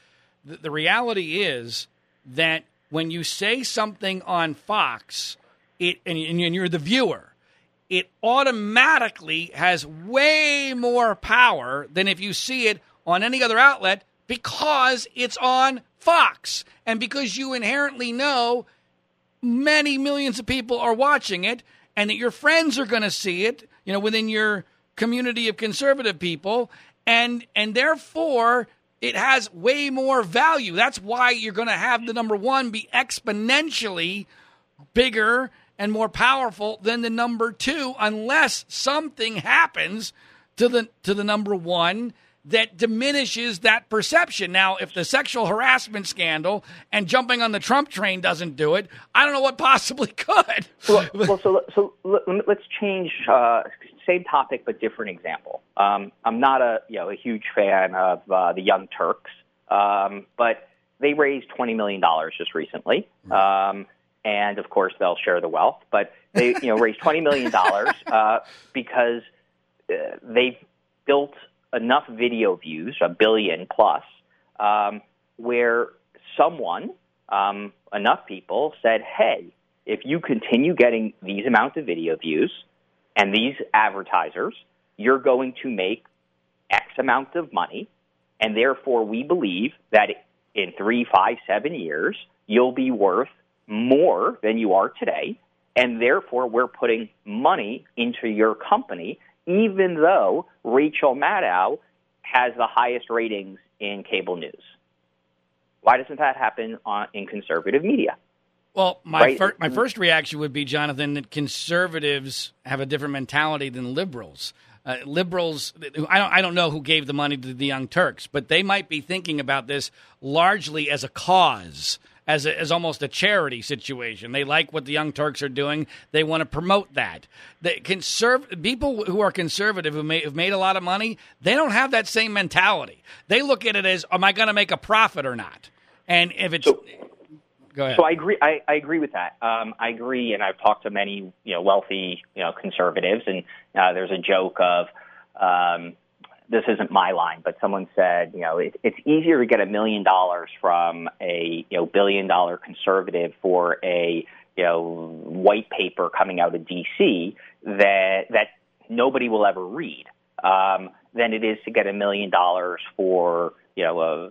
the, the reality is that when you say something on Fox, it and, and you're the viewer, it automatically has way more power than if you see it on any other outlet because it's on Fox. And because you inherently know many millions of people are watching it and that your friends are going to see it, you know, within your community of conservative people and and therefore it has way more value. That's why you're going to have the number 1 be exponentially bigger and more powerful than the number two unless something happens to the to the number one that diminishes that perception. Now, if the sexual harassment scandal and jumping on the Trump train doesn't do it, I don't know what possibly could. well, well so so let's change. Uh, same topic but different example. Um, I'm not a you know a huge fan of uh, the Young Turks, um, but they raised twenty million dollars just recently, um, and of course they'll share the wealth. But they you know raised twenty million dollars uh, because uh, they've built enough video views, a billion plus, um, where someone, um, enough people said, hey, if you continue getting these amounts of video views and these advertisers, you're going to make X amount of money. And therefore, we believe that in three, five, seven years, you'll be worth more than you are today. And therefore, we're putting money into your company even though Rachel Maddow has the highest ratings in cable news. Why doesn't that happen on, in conservative media? Well, my right? fir- my first reaction would be, Jonathan, that conservatives have a different mentality than liberals. Uh, liberals, I don't, I don't know who gave the money to the Young Turks, but they might be thinking about this largely as a cause as, a, as almost a charity situation. They like what the Young Turks are doing. They want to promote that. The conserv- people who are conservative who may, have made a lot of money, they don't have that same mentality. They look at it as, am I going to make a profit or not? And if it's so, go ahead. So I agree. I, I agree with that. Um, I agree, and I've talked to many you know wealthy you know conservatives, and uh, there's a joke of um, this isn't my line, but someone said, you know, it, it's easier to get a million dollars from a you know billion dollar conservative for a you know white paper coming out of D.C. that that nobody will ever read um, than it is to get a million dollars for you know a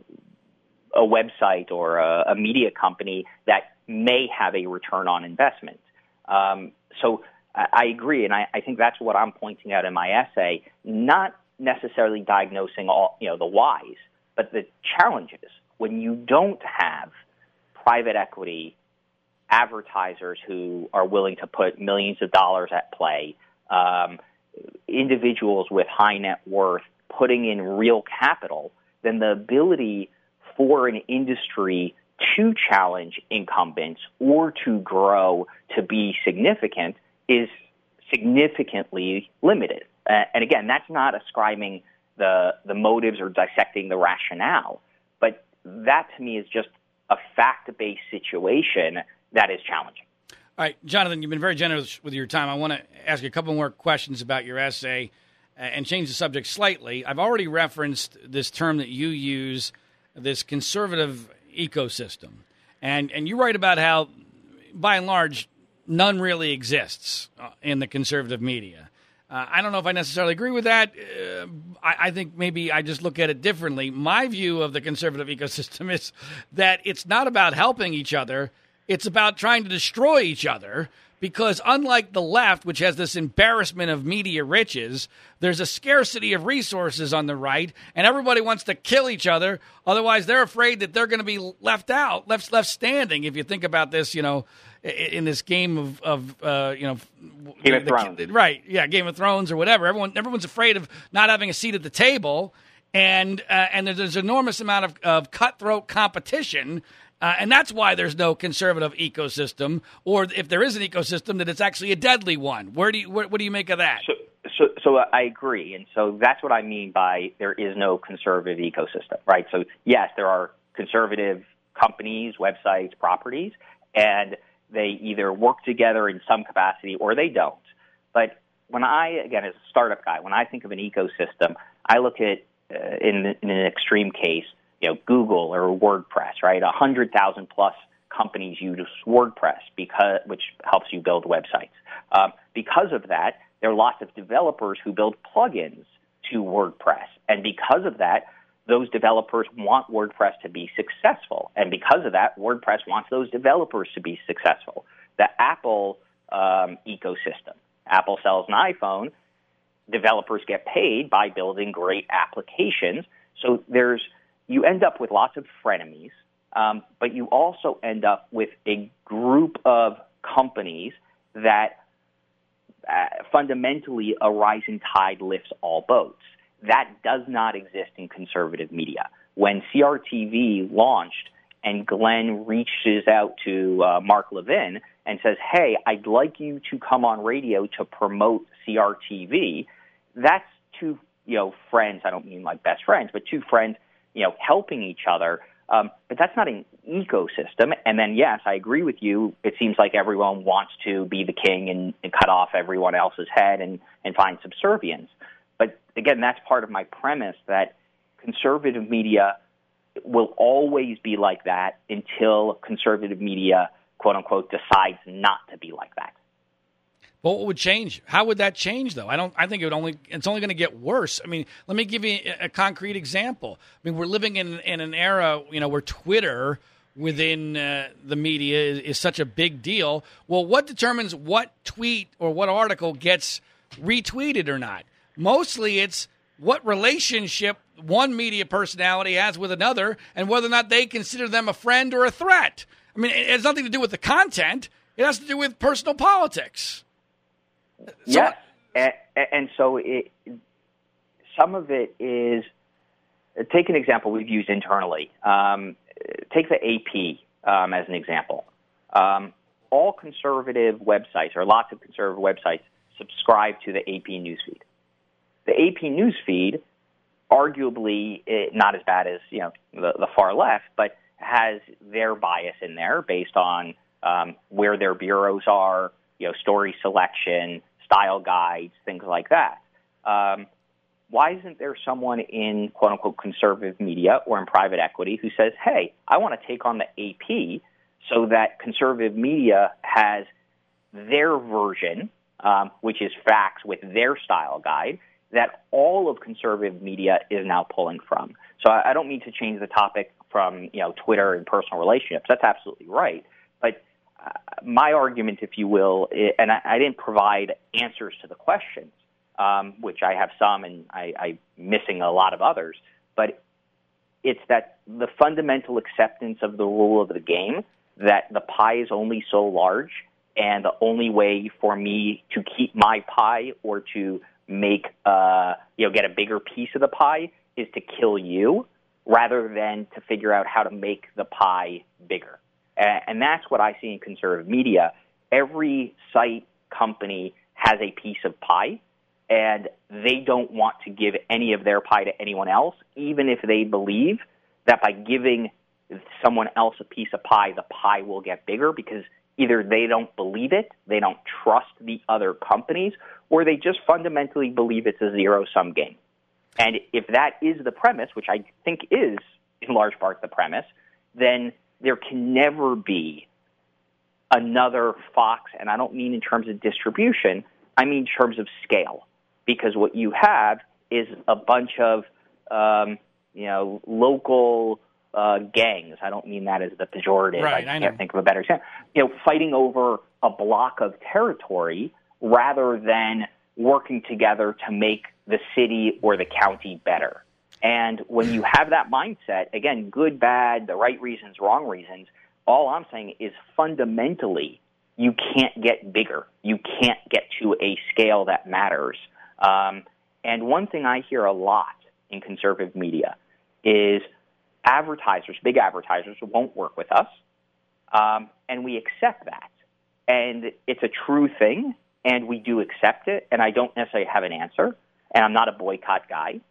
a website or a, a media company that may have a return on investment. Um, so I, I agree, and I, I think that's what I'm pointing out in my essay. Not necessarily diagnosing all, you know, the whys, but the challenges when you don't have private equity advertisers who are willing to put millions of dollars at play, um, individuals with high net worth putting in real capital, then the ability for an industry to challenge incumbents or to grow to be significant is significantly limited. Uh, and again, that's not ascribing the the motives or dissecting the rationale, but that to me is just a fact-based situation that is challenging. All right, Jonathan, you've been very generous with your time. I want to ask you a couple more questions about your essay uh, and change the subject slightly. I've already referenced this term that you use, this conservative ecosystem. And, and you write about how, by and large, none really exists uh, in the conservative media. Uh, I don't know if I necessarily agree with that. Uh, I, I, think maybe I just look at it differently. My view of the conservative ecosystem is that it's not about helping each other, it's about trying to destroy each other. Because unlike the left, which has this embarrassment of media riches, there's a scarcity of resources on the right, and everybody wants to kill each other. Otherwise, they're afraid that they're going to be left out, left left standing. If you think about this, you know, in this game of, of uh, you know Game of Thrones, right? Yeah, Game of Thrones or whatever. Everyone everyone's afraid of not having a seat at the table, and uh, and there's, there's, an enormous amount of, of cutthroat competition. Uh, and that's why there's no conservative ecosystem, or if there is an ecosystem, that it's actually a deadly one. Where do you, what, what do you make of that? So, so, so I agree, and so that's what I mean by there is no conservative ecosystem, right? So yes, there are conservative companies, websites, properties, and they either work together in some capacity or they don't. But when I, again, as a startup guy, when I think of an ecosystem, I look at, uh, in, in an extreme case, you know, Google or WordPress, right? A hundred thousand plus companies use WordPress because, which helps you build websites. Um, because of that, there are lots of developers who build plugins to WordPress, and because of that, those developers want WordPress to be successful. And because of that, WordPress wants those developers to be successful. The Apple um, ecosystem Apple sells an iPhone, developers get paid by building great applications. So there's, you end up with lots of frenemies, um, but you also end up with a group of companies that uh, fundamentally a rising tide lifts all boats that does not exist in conservative media. When CRTV launched and Glenn reaches out to uh, Mark Levin and says, Hey, I'd like you to come on radio to promote CRTV, that's two, you know, friends. I don't mean like best friends, but two friends, you know, helping each other. Um, but that's not an ecosystem. And then, yes, I agree with you. It seems like everyone wants to be the king and, and cut off everyone else's head and, and find subservience. Again, that's part of my premise that conservative media will always be like that until conservative media, quote unquote, decides not to be like that. Well, what would change? How would that change, though? I don't. I think it would only. It's only going to get worse. I mean, let me give you a, a concrete example. I mean, we're living in in an era, you know, where Twitter within uh, the media is, is such a big deal. Well, what determines what tweet or what article gets retweeted or not? Mostly, it's what relationship one media personality has with another and whether or not they consider them a friend or a threat. I mean, it has nothing to do with the content, it has to do with personal politics. So, yeah. And, so it, some of it is take an example we've used internally. Um, take the AP um, as an example. Um, all conservative websites, or lots of conservative websites, subscribe to the AP newsfeed. The AP newsfeed arguably it, eh, not as bad as you know the, the far left, but has their bias in there based on um, where their bureaus are, you know, story selection, style guides, things like that. Um, why isn't there someone in quote unquote conservative media or in private equity who says, hey, I want to take on the AP so that conservative media has their version, um, which is facts with their style guide, that all of conservative media is now pulling from. So I, I don't mean to change the topic from you know Twitter and personal relationships. That's absolutely right. But uh, my argument, if you will, and I, I didn't provide answers to the questions, um, which I have some, and I, I'm missing a lot of others. But it's that the fundamental acceptance of the rule of the game that the pie is only so large, and the only way for me to keep my pie or to make uh, you know get a bigger piece of the pie is to kill you rather than to figure out how to make the pie bigger. And that's what I see in conservative media. Every site company has a piece of pie, and they don't want to give any of their pie to anyone else, even if they believe that by giving someone else a piece of pie, the pie will get bigger because either they don't believe it, they don't trust the other companies, or they just fundamentally believe it's a zero sum game. And if that is the premise, which I think is in large part the premise, then there can never be another Fox, and I don't mean in terms of distribution, I mean in terms of scale. Because what you have is a bunch of, um, you know, local uh, gangs. I don't mean that as the pejorative. Right, I, I can't think of a better example. You know, fighting over a block of territory rather than working together to make the city or the county better. And when you have that mindset, again, good, bad, the right reasons, wrong reasons, all I'm saying is fundamentally you can't get bigger. You can't get to a scale that matters. Um, and one thing I hear a lot in conservative media is advertisers, big advertisers, won't work with us. Um, and we accept that. And it's a true thing, and we do accept it. And I don't necessarily have an answer, and I'm not a boycott guy.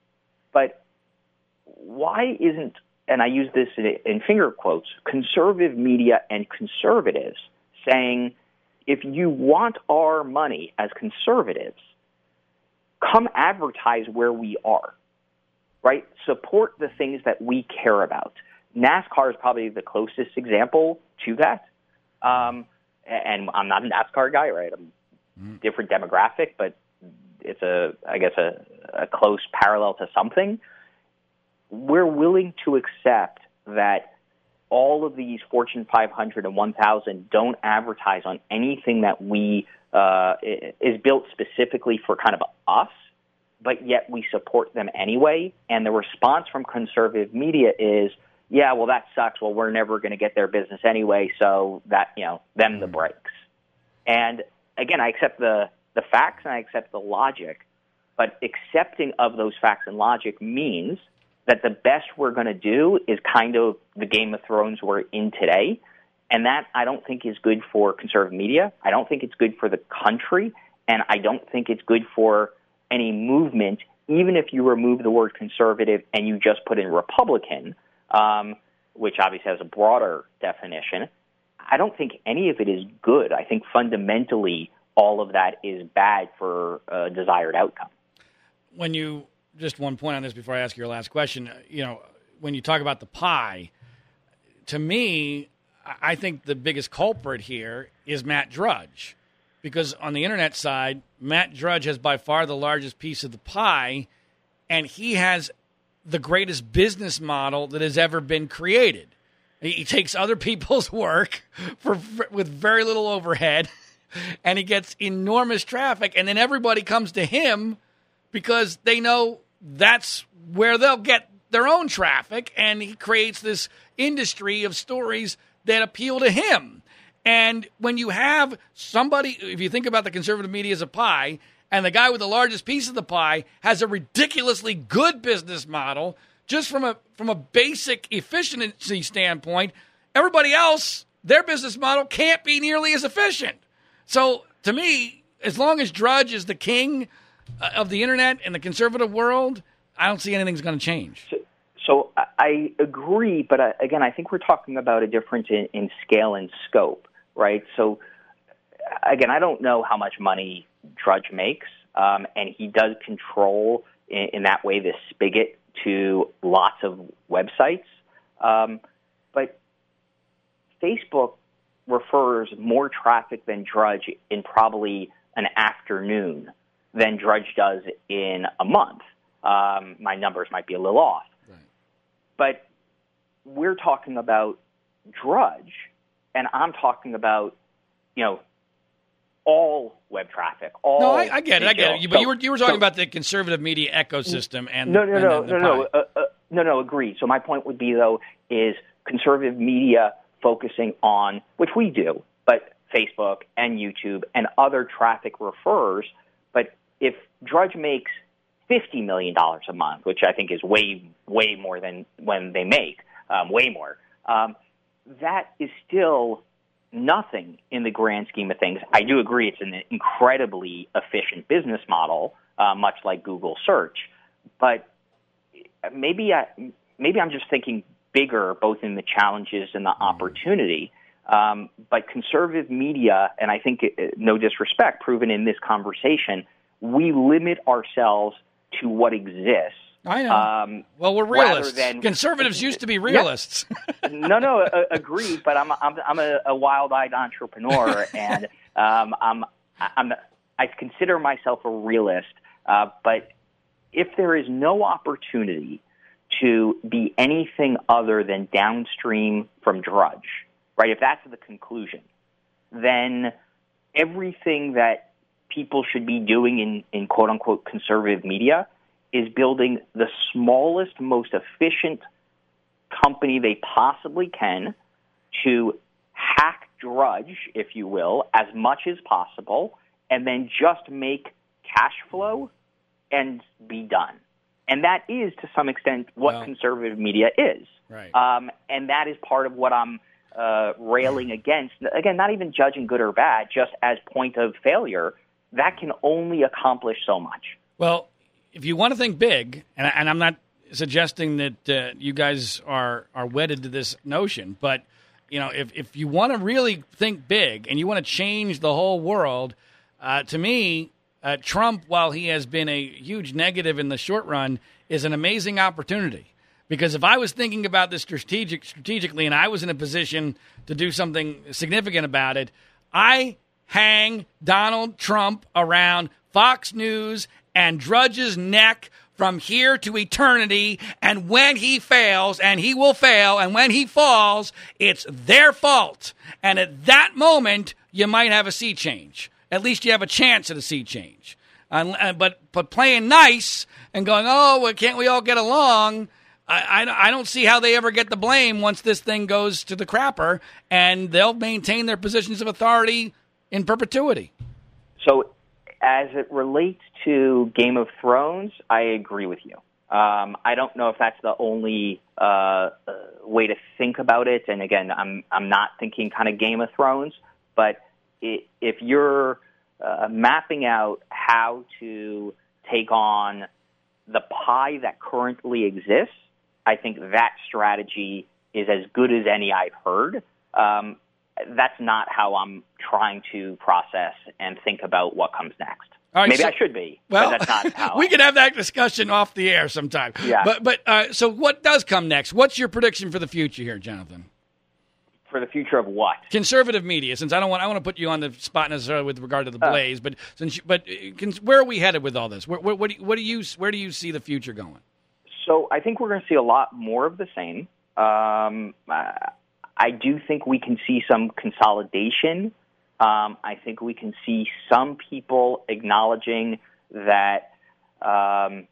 But why isn't, and I use this in, in finger quotes, conservative media and conservatives saying, if you want our money as conservatives, come advertise where we are right? Support the things that we care about. NASCAR is probably the closest example to that. Um, and I'm not a NASCAR guy, right? I'm mm. different demographic, but it's a, I guess, a, a close parallel to something. We're willing to accept that all of these Fortune 500 and 1,000 don't advertise on anything that we uh, is built specifically for kind of us but yet we support them anyway. And the response from conservative media is, yeah, well, that sucks. Well, we're never going to get their business anyway, so that, you know, them the mm. breaks. And again, I accept the, the facts and I accept the logic, but accepting of those facts and logic means that the best we're going to do is kind of the Game of Thrones we're in today. And that I don't think is good for conservative media. I don't think it's good for the country. And I don't think it's good for any movement, even if you remove the word conservative and you just put in Republican, um, which obviously has a broader definition. I don't think any of it is good. I think fundamentally all of that is bad for a desired outcome. When you just one point on this before I ask your last question, you know, when you talk about the pie, to me, I think the biggest culprit here is Matt Drudge. Because on the internet side, Matt Drudge has by far the largest piece of the pie, and he has the greatest business model that has ever been created. He takes other people's work for with very little overhead, and he gets enormous traffic, and then everybody comes to him because they know that's where they'll get their own traffic, and he creates this industry of stories that appeal to him. And when you have somebody, if you think about the conservative media as a pie, and the guy with the largest piece of the pie has a ridiculously good business model, just from a from a basic efficiency standpoint, everybody else, their business model can't be nearly as efficient. So to me, as long as Drudge is the king uh, of the internet and the conservative world, I don't see anything's going to change. So, so, I agree, but uh, again, I think we're talking about a difference in, in scale and scope, right? So again, I don't know how much money Drudge makes, um, and he does control in, in, that way this spigot to lots of websites. Um, but Facebook refers more traffic than Drudge in probably an afternoon than Drudge does in a month. Um, my numbers might be a little off. Right. But we're talking about Drudge, and I'm talking about, you know, all web traffic. All no, I, I get it. I get it. But so, you were you were talking so, about the conservative media ecosystem and no, no, and no, no, no, uh, uh, no, no. Agree. So my point would be though is conservative media focusing on which we do, but Facebook and YouTube and other traffic refers. But if Drudge makes fifty million dollars a month, which I think is way way more than when they make, um, way more. Um, that is still nothing in the grand scheme of things. I do agree it's an incredibly efficient business model, uh, much like Google search, but maybe I, maybe I'm just thinking bigger, both in the challenges and the opportunity. Um, but conservative media, and I think, uh, no disrespect, proven in this conversation, we limit ourselves to what exists I know. Um, well, we're realists. Than, Conservatives used to be realists. Yeah. no, no, uh, agreed. But I'm I'm I'm a, a wild-eyed entrepreneur, and um, I'm I'm I consider myself a realist. Uh, but if there is no opportunity to be anything other than downstream from Drudge, right? If that's the conclusion, then everything that people should be doing in, in quote unquote conservative media is building the smallest, most efficient company they possibly can to hack Drudge, if you will, as much as possible, and then just make cash flow and be done. And that is, to some extent, what well, conservative media is. Right. Um, and that is part of what I'm uh, railing against. Again, not even judging good or bad, just as point of failure. That can only accomplish so much. Well, if you want to think big, and, and I'm not suggesting that uh, you guys are are wedded to this notion, but you know, if if you want to really think big and you want to change the whole world, uh, to me, uh, Trump, while he has been a huge negative in the short run, is an amazing opportunity. Because if I was thinking about this strategic strategically, and I was in a position to do something significant about it, I hang Donald Trump around Fox News and Drudge's neck from here to eternity. And when he fails, and he will fail, and when he falls, it's their fault. And at that moment, you might have a sea change. At least you have a chance at a sea change. Uh, but but playing nice and going, oh, well, can't we all get along? I, I, I don't see how they ever get the blame once this thing goes to the crapper, and they'll maintain their positions of authority in perpetuity. So as it relates to Game of Thrones, I agree with you. Um, I don't know if that's the only uh, uh, way to think about it. And again, I'm I'm not thinking kind of Game of Thrones, but it, if you're uh, mapping out how to take on the pie that currently exists, I think that strategy is as good as any I've heard. Um, that's not how I'm trying to process and think about what comes next. Maybe so, I should be. Well, that's not how we can have that discussion off the air sometime. Yeah. But but uh, so what does come next? What's your prediction for the future here, Jonathan? For the future of what? Conservative media. Since I don't want I want to put you on the spot necessarily with regard to the uh. Blaze, uh, but since you, but uh, where are we headed with all this? Where, where, what, do you, what do you where do you see the future going? So I think we're going to see a lot more of the same. Um, I do think we can see some consolidation um, I think we can see some people acknowledging that. Um,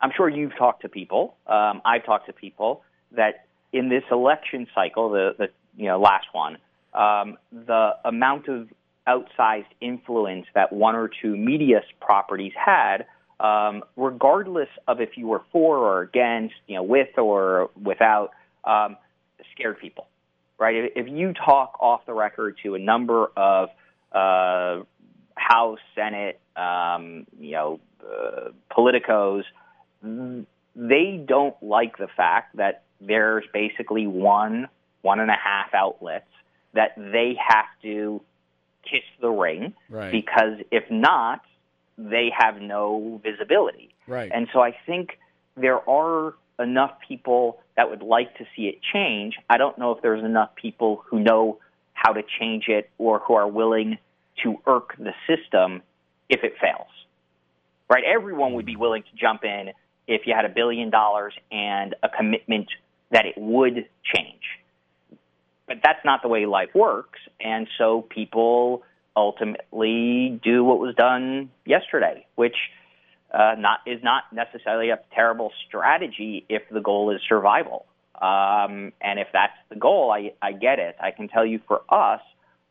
I'm sure you've talked to people. Um, I've talked to people that in this election cycle, the, the you know last one, um, the amount of outsized influence that one or two media properties had, um, regardless of if you were for or against, you know, with or without, um, scared people right? If, you talk off the record to a number of uh, House, Senate, um, you know, uh, politicos, they don't like the fact that there's basically one, one and a half outlets that they have to kiss the ring right. because if not, they have no visibility. Right. And so I think there are enough people that would like to see it change. I don't know if there's enough people who know how to change it or who are willing to irk the system if it fails. Right? Everyone would be willing to jump in if you had a billion dollars and a commitment that it would change. But that's not the way life works. And so people ultimately do what was done yesterday, which uh, not is not necessarily a terrible strategy if the goal is survival. Um, and if that's the goal, I, I get it. I can tell you for us,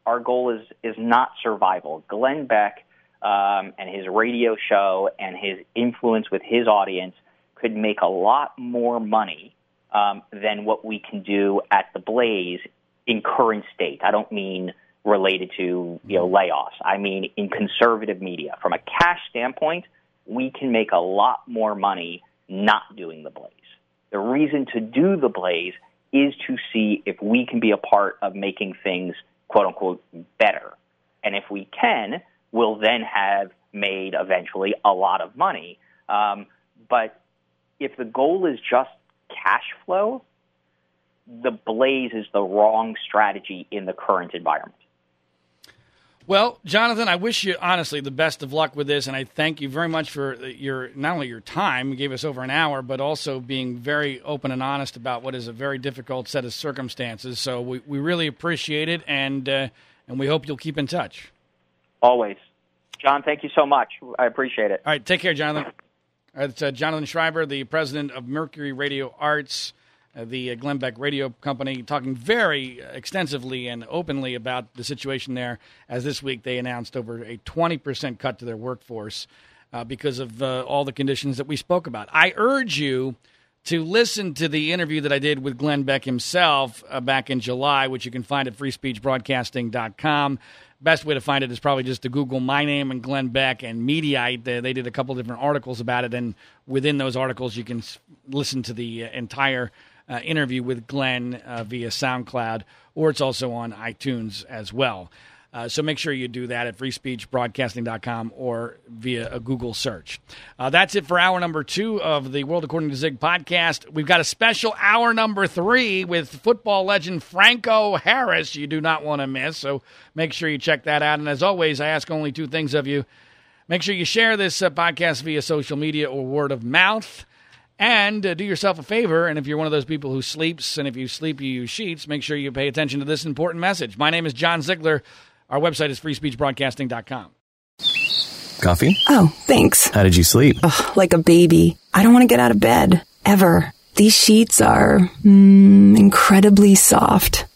our goal is is not survival. Glenn Beck um, and his radio show and his influence with his audience could make a lot more money um, than what we can do at the Blaze in current state. I don't mean related to you know layoffs. I mean in conservative media. From a cash standpoint, we can make a lot more money not doing the Blaze. The reason to do the Blaze is to see if we can be a part of making things quote unquote better. And if we can, we'll then have made eventually a lot of money. Um, but if the goal is just cash flow, the blaze is the wrong strategy in the current environment. Well, Jonathan, I wish you honestly the best of luck with this, and I thank you very much for your not only your time, you gave us over an hour, but also being very open and honest about what is a very difficult set of circumstances. So we, we really appreciate it, and uh, and we hope you'll keep in touch. Always, John. Thank you so much. I appreciate it. All right, take care, Jonathan. It's uh, Jonathan Schreiber, the president of Mercury Radio Arts. Uh, the uh, Glenn Beck Radio Company, talking very extensively and openly about the situation there. As this week they announced over a 20% cut to their workforce uh, because of uh, all the conditions that we spoke about. I urge you to listen to the interview that I did with Glenn Beck himself uh, back in July, which you can find at freespeechbroadcasting.com. Best way to find it is probably just to Google my name and Glenn Beck and Mediaite. They, they did a couple different articles about it, and within those articles, you can listen to the entire uh, interview with Glenn uh, via SoundCloud, or it's also on iTunes as well. Uh, so make sure you do that at freespeechbroadcasting.com or via a Google search. Uh, that's it for hour number two of the World According to Zig podcast. We've got a special hour number three with football legend Franco Harris you do not want to miss. So make sure you check that out. And as always, I ask only two things of you. Make sure you share this uh, podcast via social media or word of mouth. And uh, do yourself a favor, and if you're one of those people who sleeps, and if you sleep, you use sheets, make sure you pay attention to this important message. My name is John Ziegler. Our website is freespeechbroadcasting.com. Coffee? Oh, thanks. How did you sleep? Ugh, like a baby. I don't want to get out of bed. Ever. These sheets are mm, incredibly soft.